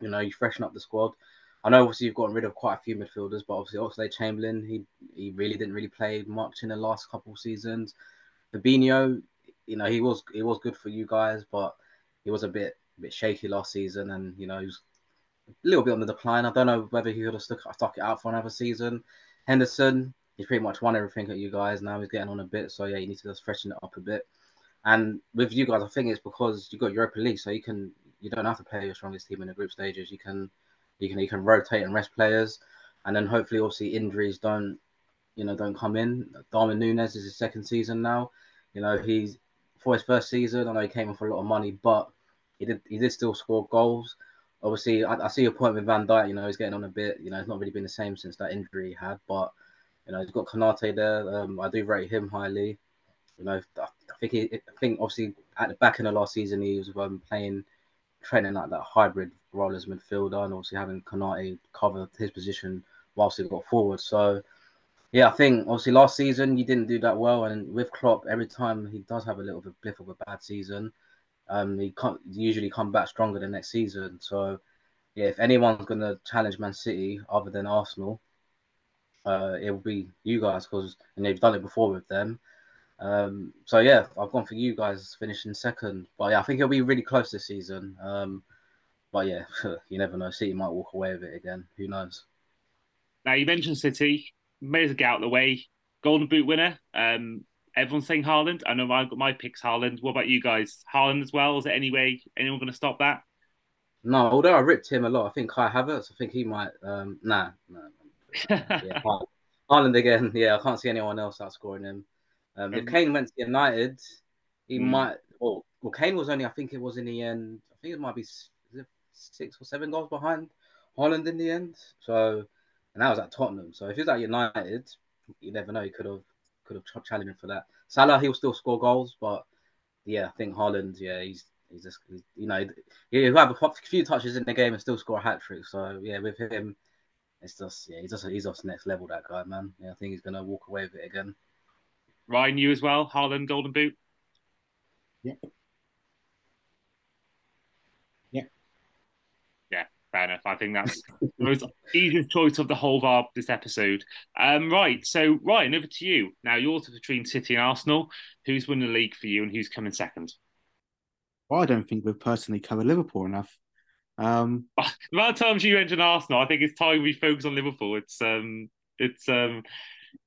You know, you freshen up the squad. I know obviously you've gotten rid of quite a few midfielders, but obviously Oxlade Chamberlain, he he really didn't really play much in the last couple seasons. Fabinho, you know, he was he was good for you guys, but he was a bit a bit shaky last season, and you know, he was a little bit on the decline. I don't know whether he could have stuck, stuck it out for another season. Henderson, he's pretty much won everything at you guys now. He's getting on a bit, so yeah, you need to just freshen it up a bit. And with you guys, I think it's because you got Europa League, so you can you don't have to play your strongest team in the group stages. You can you can you can rotate and rest players, and then hopefully, obviously, injuries don't you know don't come in. Darwin Nunez is his second season now. You know he's for his first season. I know he came in for a lot of money, but he did he did still score goals. Obviously, I, I see your point with Van Dijk. You know he's getting on a bit. You know he's not really been the same since that injury he had, but you know he's got Konate there. Um, I do rate him highly. You know I think he, I think obviously at the back in the last season he was um, playing training like that hybrid role as midfielder and obviously having Konate cover his position whilst he got forward. So yeah, I think obviously last season you didn't do that well, and with Klopp, every time he does have a little bit of a bad season, um, he can't usually come back stronger the next season. So yeah, if anyone's gonna challenge Man City other than Arsenal, uh, it will be you guys because and they've done it before with them. Um, so yeah, I've gone for you guys finishing second, but yeah, I think it'll be really close this season. Um, but yeah, <laughs> you never know. City might walk away with it again. Who knows? Now you mentioned City, may as well get out of the way. Golden Boot winner. Um, everyone's saying Haaland. I know I've got my pick's Haaland. What about you guys? Haaland as well? Is there any way anyone going to stop that? No, although I ripped him a lot, I think Kai Havertz. I think he might. Um, nah, nah. <laughs> yeah, Haaland again. <laughs> Yeah, I can't see anyone else outscoring him. Um, if Kane went to United, he mm. might. Well, well, Kane was only. I think it was in the end. I think it might be six or seven goals behind Haaland in the end. So, and that was at Tottenham. So if he's at United, you never know. He could have could have challenged him for that. Salah, he'll still score goals, but yeah, I think Haaland, yeah, he's he's just he's, you know he'll have a few touches in the game and still score a hat trick. So yeah, with him, it's just yeah, he's just he's just next level that guy, man. Yeah, I think he's gonna walk away with it again. Ryan, you as well, Haaland, Golden Boot. Yeah. Fair enough. I think that's the most easiest choice of the whole of our, this episode. Um, right, so Ryan, over to you. Now, yours is between City and Arsenal. Who's winning the league for you, and who's coming second? Well, I don't think we've personally covered Liverpool enough. Um, <laughs> the amount of times you mentioned Arsenal, I think it's time we focus on Liverpool. It's um, it's um,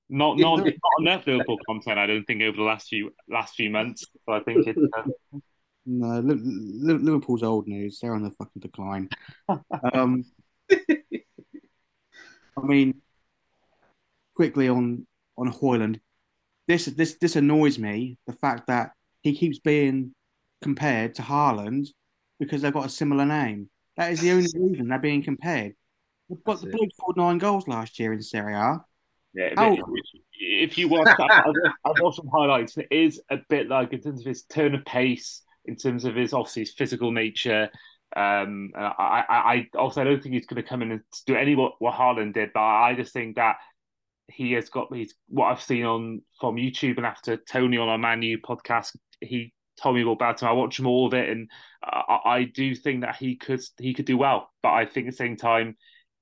not not, not enough Liverpool content. I don't think over the last few last few months. So I think it's. Uh, no, Liverpool's old news. They're on the fucking decline. um, I mean, quickly on on Højlund, this this this annoys me. The fact that he keeps being compared to Haaland because they've got a similar name. That is the only <laughs> reason they're being compared. But the bloke scored nine goals last year in Serie A. Yeah, if you watch, I've, I've watched some highlights. It is a bit like in terms of his turn of pace, in terms of his obviously his physical nature. Um, I, I, I also don't think he's going to come in and do any what what did, but I just think that he has got he's what I've seen on from YouTube and after Tony on our Man Manu podcast, he told me about him. I watched all of it, and I, I do think that he could he could do well. But I think at the same time,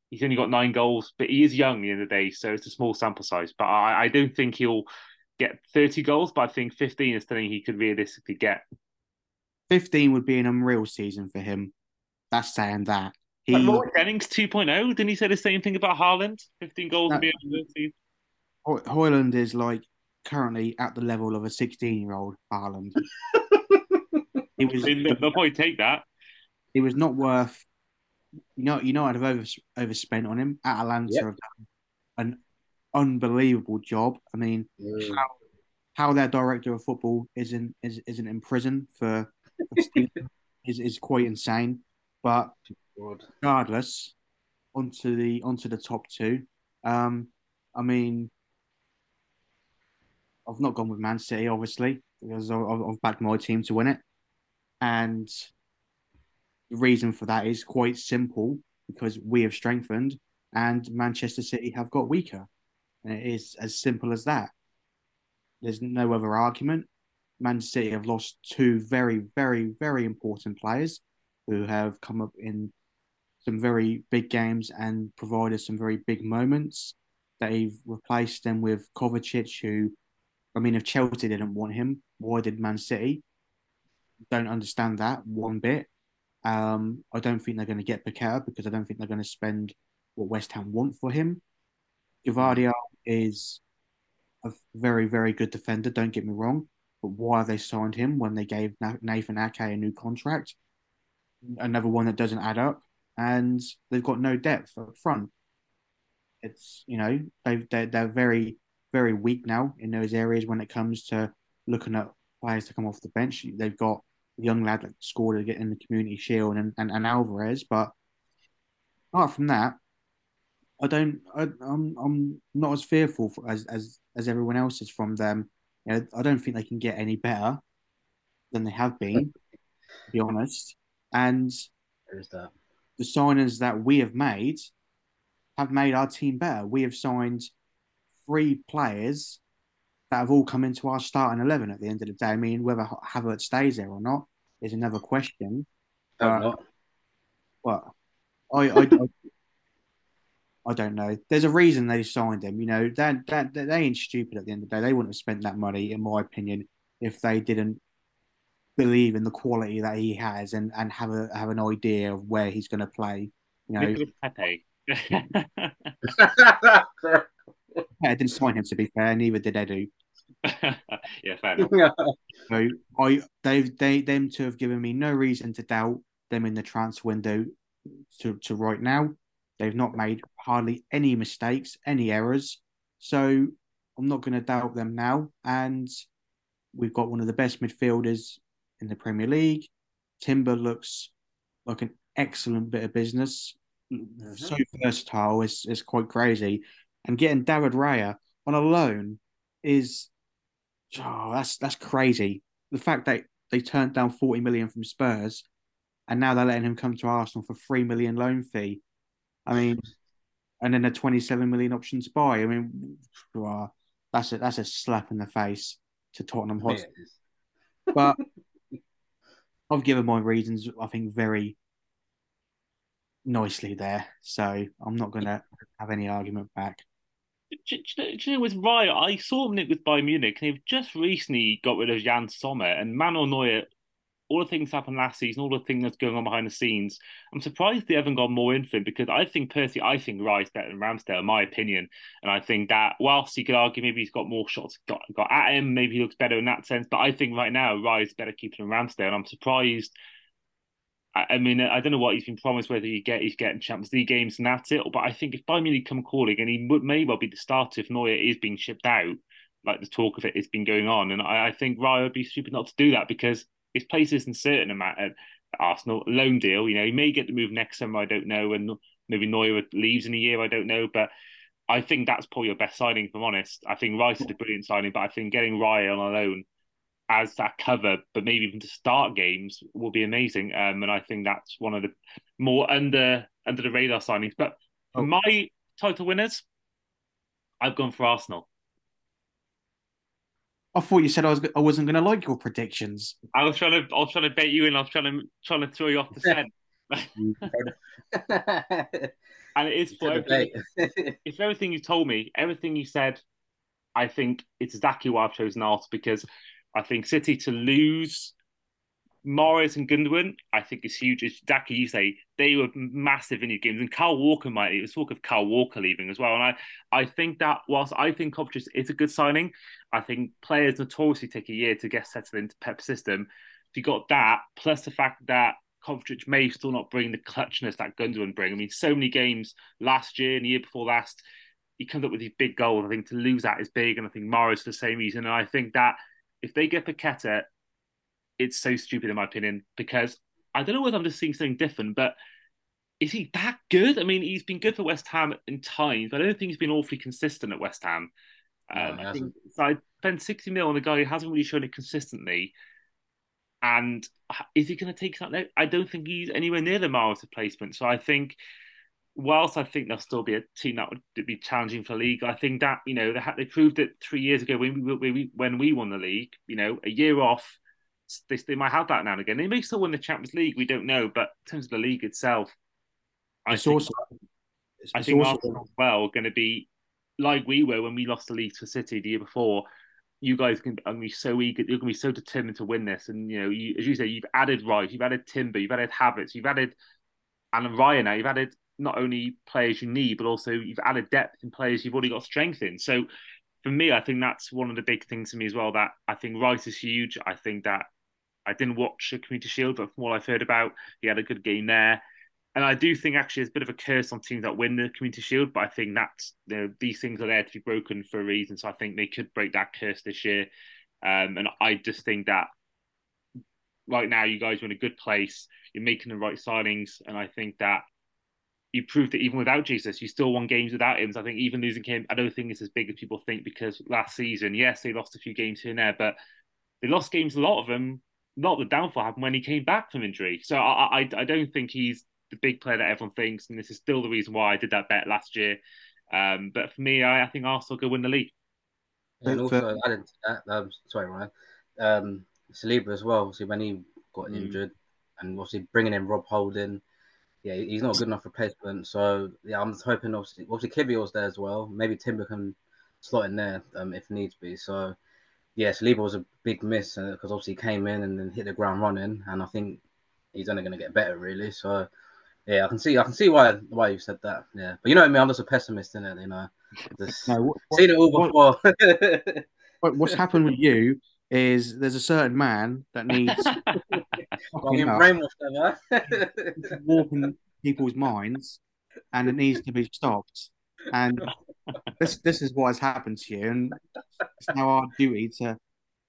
he's only got nine goals, but he is young at the end of the day, so it's a small sample size. But I, I don't think he'll get 30 goals, but I think 15 is something he could realistically get. 15 would be an unreal season for him. That's saying that. He, like Roy Jennings 2.0, didn't he say the same thing about Haaland? 15 goals no, would be a season. Højlund is like currently at the level of a 16 year old Haaland. <laughs> he was, they'll probably take that. He was not worth. You know, you know, I'd have over, overspent on him. Atalanta yep. have done an unbelievable job. I mean, mm. how, how their director of football isn't is, isn't in prison for is is quite insane. But regardless, onto the onto the top two. Um, I mean, I've not gone with Man City, obviously, because I've, I've backed my team to win it, and the reason for that is quite simple because we have strengthened and Manchester City have got weaker, and it is as simple as that. There's no other argument. Man City have lost two very, very, very important players who have come up in some very big games and provided some very big moments. they've replaced them with Kovacic, who, I mean, if Chelsea didn't want him, why did Man City? Don't understand that one bit. Um, I don't think they're going to get Paqueta because I don't think they're going to spend what West Ham want for him. Gvardiol is a very, very good defender, don't get me wrong. But why they signed him when they gave Nathan Ake a new contract? Another one that doesn't add up. And they've got no depth up front. It's, you know, they've, they're, they're very, very weak now in those areas when it comes to looking at players to come off the bench. They've got a young lad that scored get in the community shield and, and, and Alvarez. But apart from that, I don't. I, am I'm, I'm not as fearful for, as as as everyone else is from them. You know, I don't think they can get any better than they have been, to be honest. And There's that. the signings that we have made have made our team better. We have signed three players that have all come into our starting eleven at the end of the day. I mean, whether Havertz stays there or not is another question. But, what I, I, I don't know. There's a reason they signed him. You know, that that they ain't stupid at the end of the day. They wouldn't have spent that money, in my opinion, if they didn't believe in the quality that he has and and have a have an idea of where he's going to play. You know, Pepe. <laughs> I didn't sign him to be fair. Neither did Edu. <laughs> yeah, fair enough. <laughs> So I they've they them to have given me no reason to doubt them in the transfer window to to right now. They've not made hardly any mistakes, any errors. So I'm not going to doubt them now. And we've got one of the best midfielders in the Premier League. Timber looks like an excellent bit of business. Mm-hmm. So versatile, it's, it's quite crazy. And getting David Raya on a loan is oh, that's that's crazy. The fact that they turned down 40 million from Spurs and now they're letting him come to Arsenal for three million loan fee I mean, and then a 27 million option to buy. I mean, wow, that's a that's a slap in the face to Tottenham Hotspur. but <laughs> I've given my reasons. I think very nicely there, so I'm not going to have any argument back. Do, do, do, you know, with Raya, I saw him with Bayern Munich, and they've just recently got rid of Yann Sommer, and Manuel Neuer all the things happened last season, all the things that's going on behind the scenes. I'm surprised they haven't got more info because I think personally, I think Raya's better than Ramsdale, in my opinion. And I think that whilst you could argue maybe he's got more shots got, got at him, maybe he looks better in that sense. But I think right now Raya's better keeper than Ramsdale. And I'm surprised. I, I mean, I don't know what he's been promised, whether he get he's getting Champions League games and that's it. But I think if Bayern come calling and he would, may well be the starter if Neuer is being shipped out, like the talk of it has been going on. And I, I think Raya would be stupid not to do that because his place isn't certain at, at Arsenal. Loan deal, you know, he may get the move next summer, I don't know, and maybe Neuer leaves in a year, I don't know, but I think that's probably your best signing, if I'm honest. I think Rice is a brilliant signing, but I think getting Raya on a loan as that cover, but maybe even to start games will be amazing. Um, and I think that's one of the more under under the radar signings. But oh. my title winners, I've gone for Arsenal. I thought you said I was I wasn't going to like your predictions. I was trying to I was trying to bait you in. I was trying to trying to throw you off the scent. <laughs> and it is for everything, it's everything you told me, everything you said. I think it's exactly why I've chosen Arsenal because I think City to lose Mahrez and Gundogan, I think is huge. It's exactly you say they were massive in your games, and Kyle Walker might. It was talk of Kyle Walker leaving as well, and I, I think that whilst I think Kovacic is a good signing, I think players notoriously take a year to get settled into Pep's system. If you got that, plus the fact that Kovacic may still not bring the clutchness that Gundogan bring. I mean, so many games last year and the year before last, he comes up with these big goals. I think to lose that is big, and I think Mahrez for the same reason. And I think that if they get Paqueta, it's so stupid in my opinion because I don't know whether I'm just seeing something different, but is he that good? I mean, he's been good for West Ham in times, but I don't think he's been awfully consistent at West Ham. Um, no, I think so I spent 60 mil on a guy who hasn't really shown it consistently. And is he going to take something? I don't think he's anywhere near the Miles replacement. So I think, whilst I think there'll still be a team that would be challenging for the league, I think that you know they, had, they proved it three years ago when we when we won the league. You know, a year off they, they might have that now and again. They may still win the Champions League. We don't know, but in terms of the league itself, I it's think, also, I think also, Arsenal well going to be like we were when we lost the league to City the year before. You guys can are be so eager. You're going to be so determined to win this, and you know, you, as you say, you've added Rice, you've added Timber, you've added Havertz, you've added Alan Ryan. Now you've added not only players you need, but also you've added depth in players you've already got strength in. So for me, I think that's one of the big things for me as well. That I think Rice is huge. I think that I didn't watch the Community Shield, but from what I've heard about, he had a good game there. And I do think actually it's a bit of a curse on teams that win the Community Shield, but I think that's you know, these things are there to be broken for a reason. So I think they could break that curse this year. Um, and I just think that right now you guys are in a good place. You're making the right signings, and I think that you proved that even without Jesus, you still won games without him. So I think even losing him, I don't think it's as big as people think because last season, yes, they lost a few games here and there, but they lost games, a lot of them. Not the downfall happened when he came back from injury. So I, I, I don't think he's the big player that everyone thinks, and this is still the reason why I did that bet last year. Um, but for me, I, I think Arsenal could win the league. And also added to that, um, sorry, Ryan, um, Saliba as well. Obviously, when he got mm. injured, and obviously bringing in Rob Holding, yeah, he's not a good enough replacement. So yeah, I'm hoping obviously, obviously Kiwior's there as well. Maybe Timber can slot in there um, if needs be. So yeah, Saliba was a big miss because uh, obviously he came in and then hit the ground running, and I think he's only going to get better really. So yeah, I can see I can see why why you said that. Yeah, but you know what I mean. I'm just a pessimist in it. You know, <laughs> just no, what, seen it all before. <laughs> What, what's happened with you is there's a certain man that needs <laughs> well, warping people's minds, and it needs to be stopped. And this this is what has happened to you, and it's now our duty to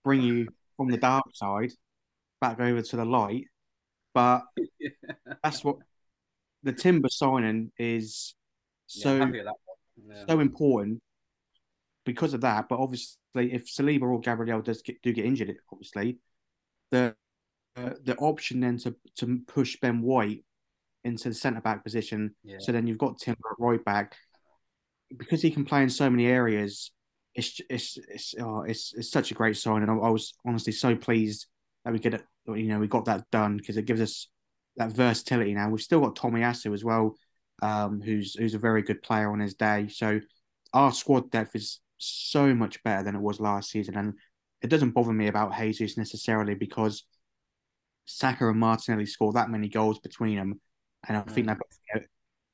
bring you from the dark side back over to the light. But <laughs> that's what the timber signing is so yeah, yeah. so important because of that. But obviously, if Saliba or Gabriel does get, do get injured, obviously, the uh, the option then to to push Ben White into the centre back position. Yeah. So then you've got Timber at right back because he can play in so many areas. It's it's it's oh, it's, it's such a great sign, and I, I was honestly so pleased that we it. You know, we got that done because it gives us that versatility now. We've still got Tomiyasu as well, um, who's who's a very good player on his day. So our squad depth is so much better than it was last season, and it doesn't bother me about Jesus necessarily because Saka and Martinelli score that many goals between them, and I mm. think they'll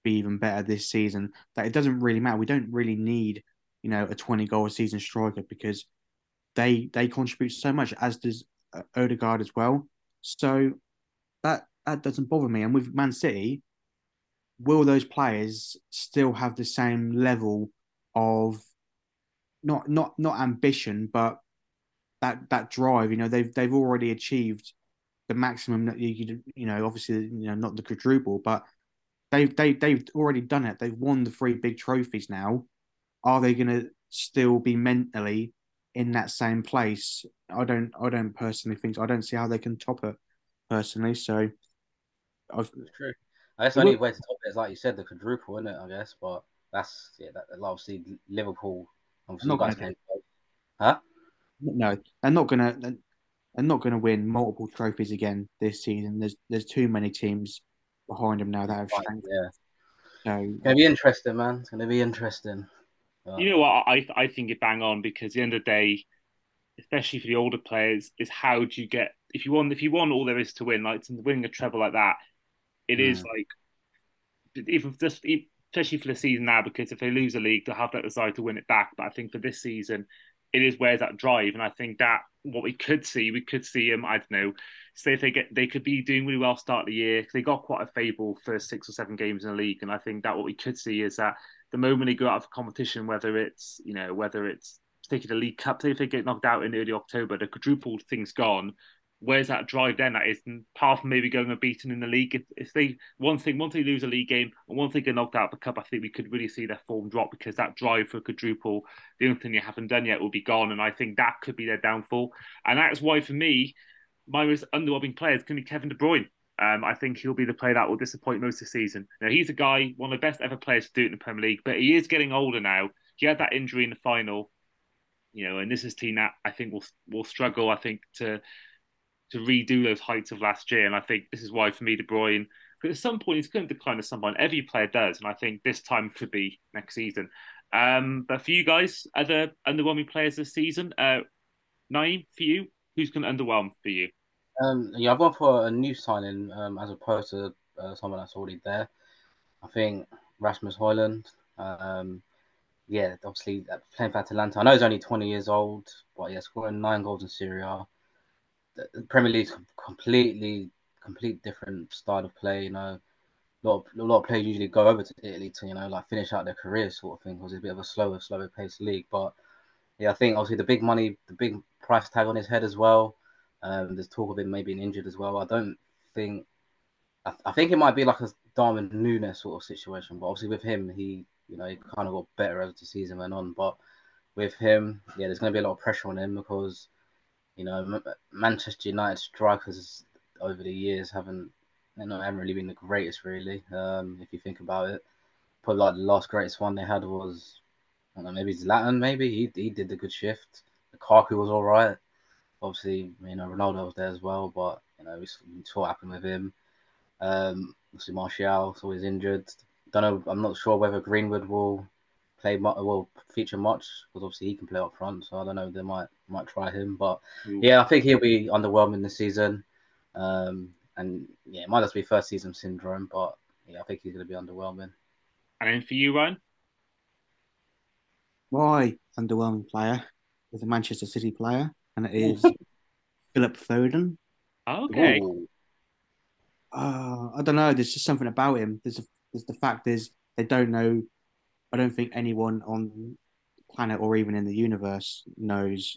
be even better this season. That it doesn't really matter. We don't really need you know a twenty goal a season striker because they they contribute so much, as does uh, Odegaard as well. So that that doesn't bother me. And with Man City, will those players still have the same level of not not not ambition, but that that drive? You know, they've they've already achieved the maximum that you you know, obviously, you know, not the quadruple, but they've they they've already done it. They've won the three big trophies now. Are they going to still be mentally in that same place? I don't. I don't personally think. I don't see how they can top it personally. So I've, true. I guess the only way to top it is like you said, the quadruple, isn't it? I guess, but that's yeah. That, obviously Liverpool. Obviously, not guys gonna, huh? No, they're not gonna. They're not going to win multiple trophies again this season. There's there's too many teams behind them now that have strength. Yeah, so it's gonna be interesting, man. It's gonna be interesting. But... You know what? I I think it bang on because at the end of the day, especially for the older players, is how do you get if you want if you want all there is to win, like winning a treble like that, it mm. is like even just especially for the season now because if they lose a league, they'll have that desire to win it back. But I think for this season, it is where's that drive, and I think that what we could see, we could see them. I don't know. Say if they get, they could be doing really well start the year. They got quite a fable first six or seven games in the league, and I think that what we could see is that the moment they go out of competition, whether it's you know whether it's taking the League Cup, if they get knocked out in early October, the quadruple thing's gone where's that drive then? That is apart from maybe going unbeaten in the league. If, if they one thing, once they lose a league game and once they get knocked out of the cup, I think we could really see their form drop because that drive for quadruple, the only thing they haven't done yet, will be gone, and I think that could be their downfall. And that's why for me, my most underwhelming player is going to be Kevin De Bruyne. Um, I think he'll be the player that will disappoint most of the season. Now he's a guy, one of the best ever players to do it in the Premier League, but he is getting older now. He had that injury in the final, you know, and this is team that I think will will struggle. I think to to redo those heights of last year. And I think this is why, for me, De Bruyne, because at some point he's going to decline as someone every player does, and I think this time could be next season. Um, but for you guys, other underwhelming players this season, uh, Naeem, for you, who's going to underwhelm for you? Um, yeah, I've gone for a new signing um, as opposed to uh, someone that's already there. I think Rasmus Højlund. Um, yeah, obviously uh, playing for Atalanta. I know he's only 20 years old, but yeah, scoring nine goals in Serie A. The Premier League's completely, complete different style of play. You know, a lot of, a lot of players usually go over to Italy to you know like finish out their career sort of thing because it's a bit of a slower, slower paced league. But yeah, I think obviously the big money, the big price tag on his head as well. Um, there's talk of him maybe being injured as well. I don't think. I, I think it might be like a Darwin Núñez sort of situation, but obviously with him, he you know he kind of got better as the season went on. But with him, yeah, there's going to be a lot of pressure on him because you know Manchester United strikers over the years haven't know haven't really been the greatest really. Um, if you think about it, probably like the last greatest one they had was I don't know maybe Zlatan maybe he he did the good shift. Lukaku was all right. Obviously, you know Ronaldo was there as well, but you know we, we saw what happened with him. Um, obviously Martial is always injured. Don't know. I'm not sure whether Greenwood will play will feature much because obviously he can play up front. So I don't know. They might might try him, but mm. yeah, I think he'll be underwhelming this season. Um, and yeah, it might just be first season syndrome, but yeah, I think he's going to be underwhelming. And then for you, Ryan, my underwhelming player is a Manchester City player, and it is Philip Foden. Okay. Uh, I don't know. There's just something about him. There's a, there's the fact is they don't know. I don't think anyone on the planet or even in the universe knows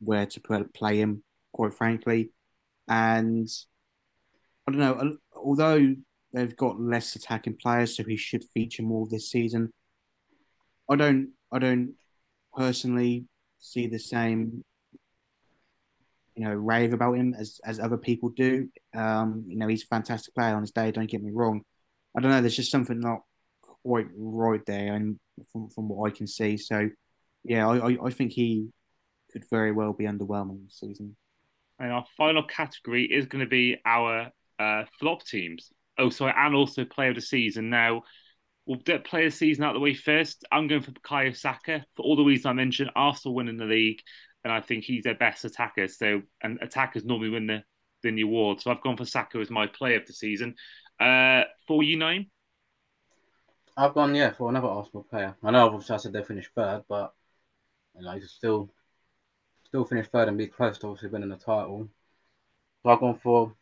where to put, play him. Quite frankly, and I don't know. Although they've got less attacking players, so he should feature more this season. I don't. I don't personally see the same you know, rave about him as as other people do. Um, you know, he's a fantastic player on his day. Don't get me wrong. I don't know. There's just something not quite right there, and from from what I can see. So, yeah, I I, I think he could very well be underwhelming this season. And our final category is going to be our uh, flop teams. Oh, sorry, and also player of the season. Now, we'll get player of the season out of the way first. I'm going for Bukayo Saka for all the reasons I mentioned. Arsenal winning the league and I think he's their best attacker. So, and attackers normally win the win the award. So I've gone for Saka as my player of the season. Uh, for you, Naeem? I've gone yeah for another Arsenal player. I know obviously I said they finished third, but you know, still still finished third and be close to obviously winning the title. So I've gone for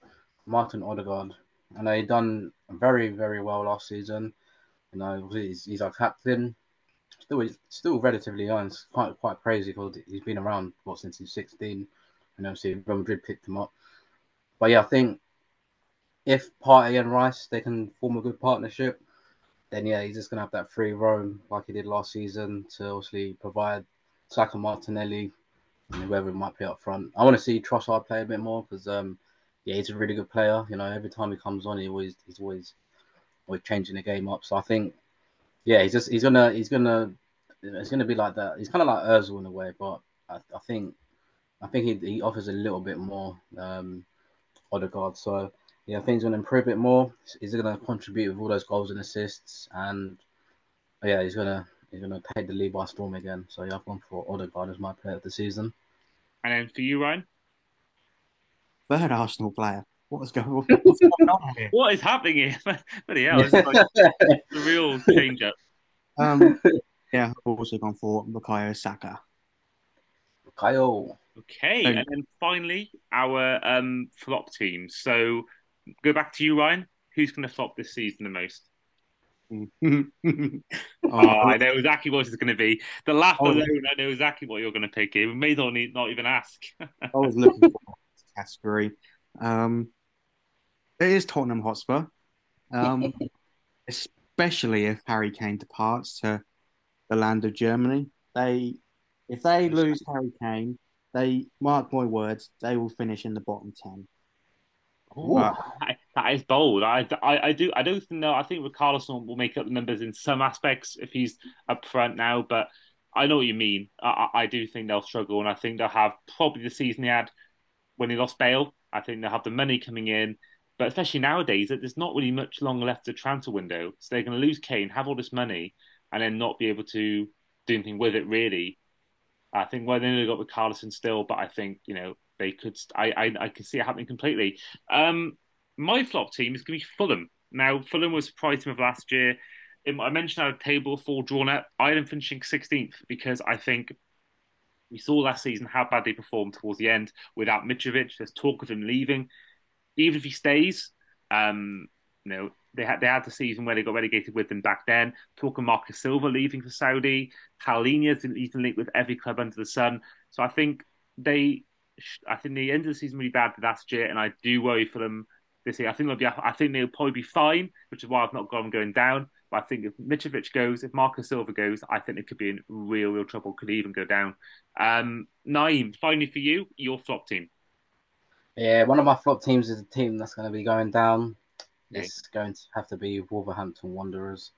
Martin Odegaard. I know he done very very well last season. You know, he's, he's our captain still still relatively young. It's quite quite crazy because he's been around what since he's 16, and obviously Real Madrid picked him up. But yeah, I think if Partey and Rice they can form a good partnership, then yeah, he's just gonna have that free roam like he did last season to obviously provide Saka Martinelli and whoever might be up front. I want to see Trossard play a bit more because um yeah he's a really good player. You know every time he comes on he always he's always always changing the game up. So I think yeah, he's just he's gonna he's gonna it's gonna be like that. He's kind of like Özil in a way, but I, I think I think he, he offers a little bit more um, Odegaard. So yeah, I think he's gonna improve a bit more. He's gonna contribute with all those goals and assists, and yeah, he's gonna he's gonna take the lead by storm again. So yeah, I've gone for Odegaard as my player of the season. And then for you, Ryan, third Arsenal player. What is going, <laughs> what's going on here? what is happening here? <laughs> Bloody hell, it's like <laughs> the real change up. Um, yeah, I've also gone for Bukayo Saka. Bukayo. Okay, and then finally, our um, flop team. So go back to you, Ryan. Who's going to flop this season the most? oh, I know exactly what it's going to be. The laugh oh, alone, I know exactly what you're going to pick here. We may not, need, not even ask. I was looking for this category. Um, it is Tottenham Hotspur, um, especially if Harry Kane departs to the land of Germany. They, if they lose Harry Kane, they mark my words, they will finish in the bottom ten. Ooh, that is bold. I, I, I do I don't know. I think Richarlison will make up the numbers in some aspects if he's up front now, but I know what you mean. I, I do think they'll struggle, and I think they'll have probably the season they had when he lost Bale. I think they'll have the money coming in. But especially nowadays, that there's not really much longer left to transfer window. So they're going to lose Kane, have all this money, and then not be able to do anything with it really. I think well, they only got with Carlson still, but I think you know they could. I I, I can see it happening completely. Um, my flop team is going to be Fulham. Now Fulham was surprised of last year. I mentioned our table four drawn up. I am finishing 16th because I think we saw last season how bad they performed towards the end without Mitrovic. There's talk of him leaving. Even if he stays, um, you know, they had they had the season where they got relegated with them back then. Talk of Marcus Silva leaving for Saudi. Palhinha's even linked with every club under the sun. So I think they, I think the end of the season really bad last year, and I do worry for them this year. I think they'll be, I think they'll probably be fine, which is why I've not them going down. But I think if Mitrovic goes, if Marcus Silva goes, I think it could be in real, real trouble. Could even go down. Um, Naeem, finally for you, your flop team. Yeah, one of my flop teams is a team that's going to be going down. It's going to have to be Wolverhampton Wanderers.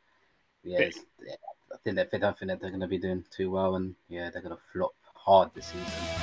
Yeah, yeah I think they, they don't think that they're going to be doing too well, and yeah, they're going to flop hard this season.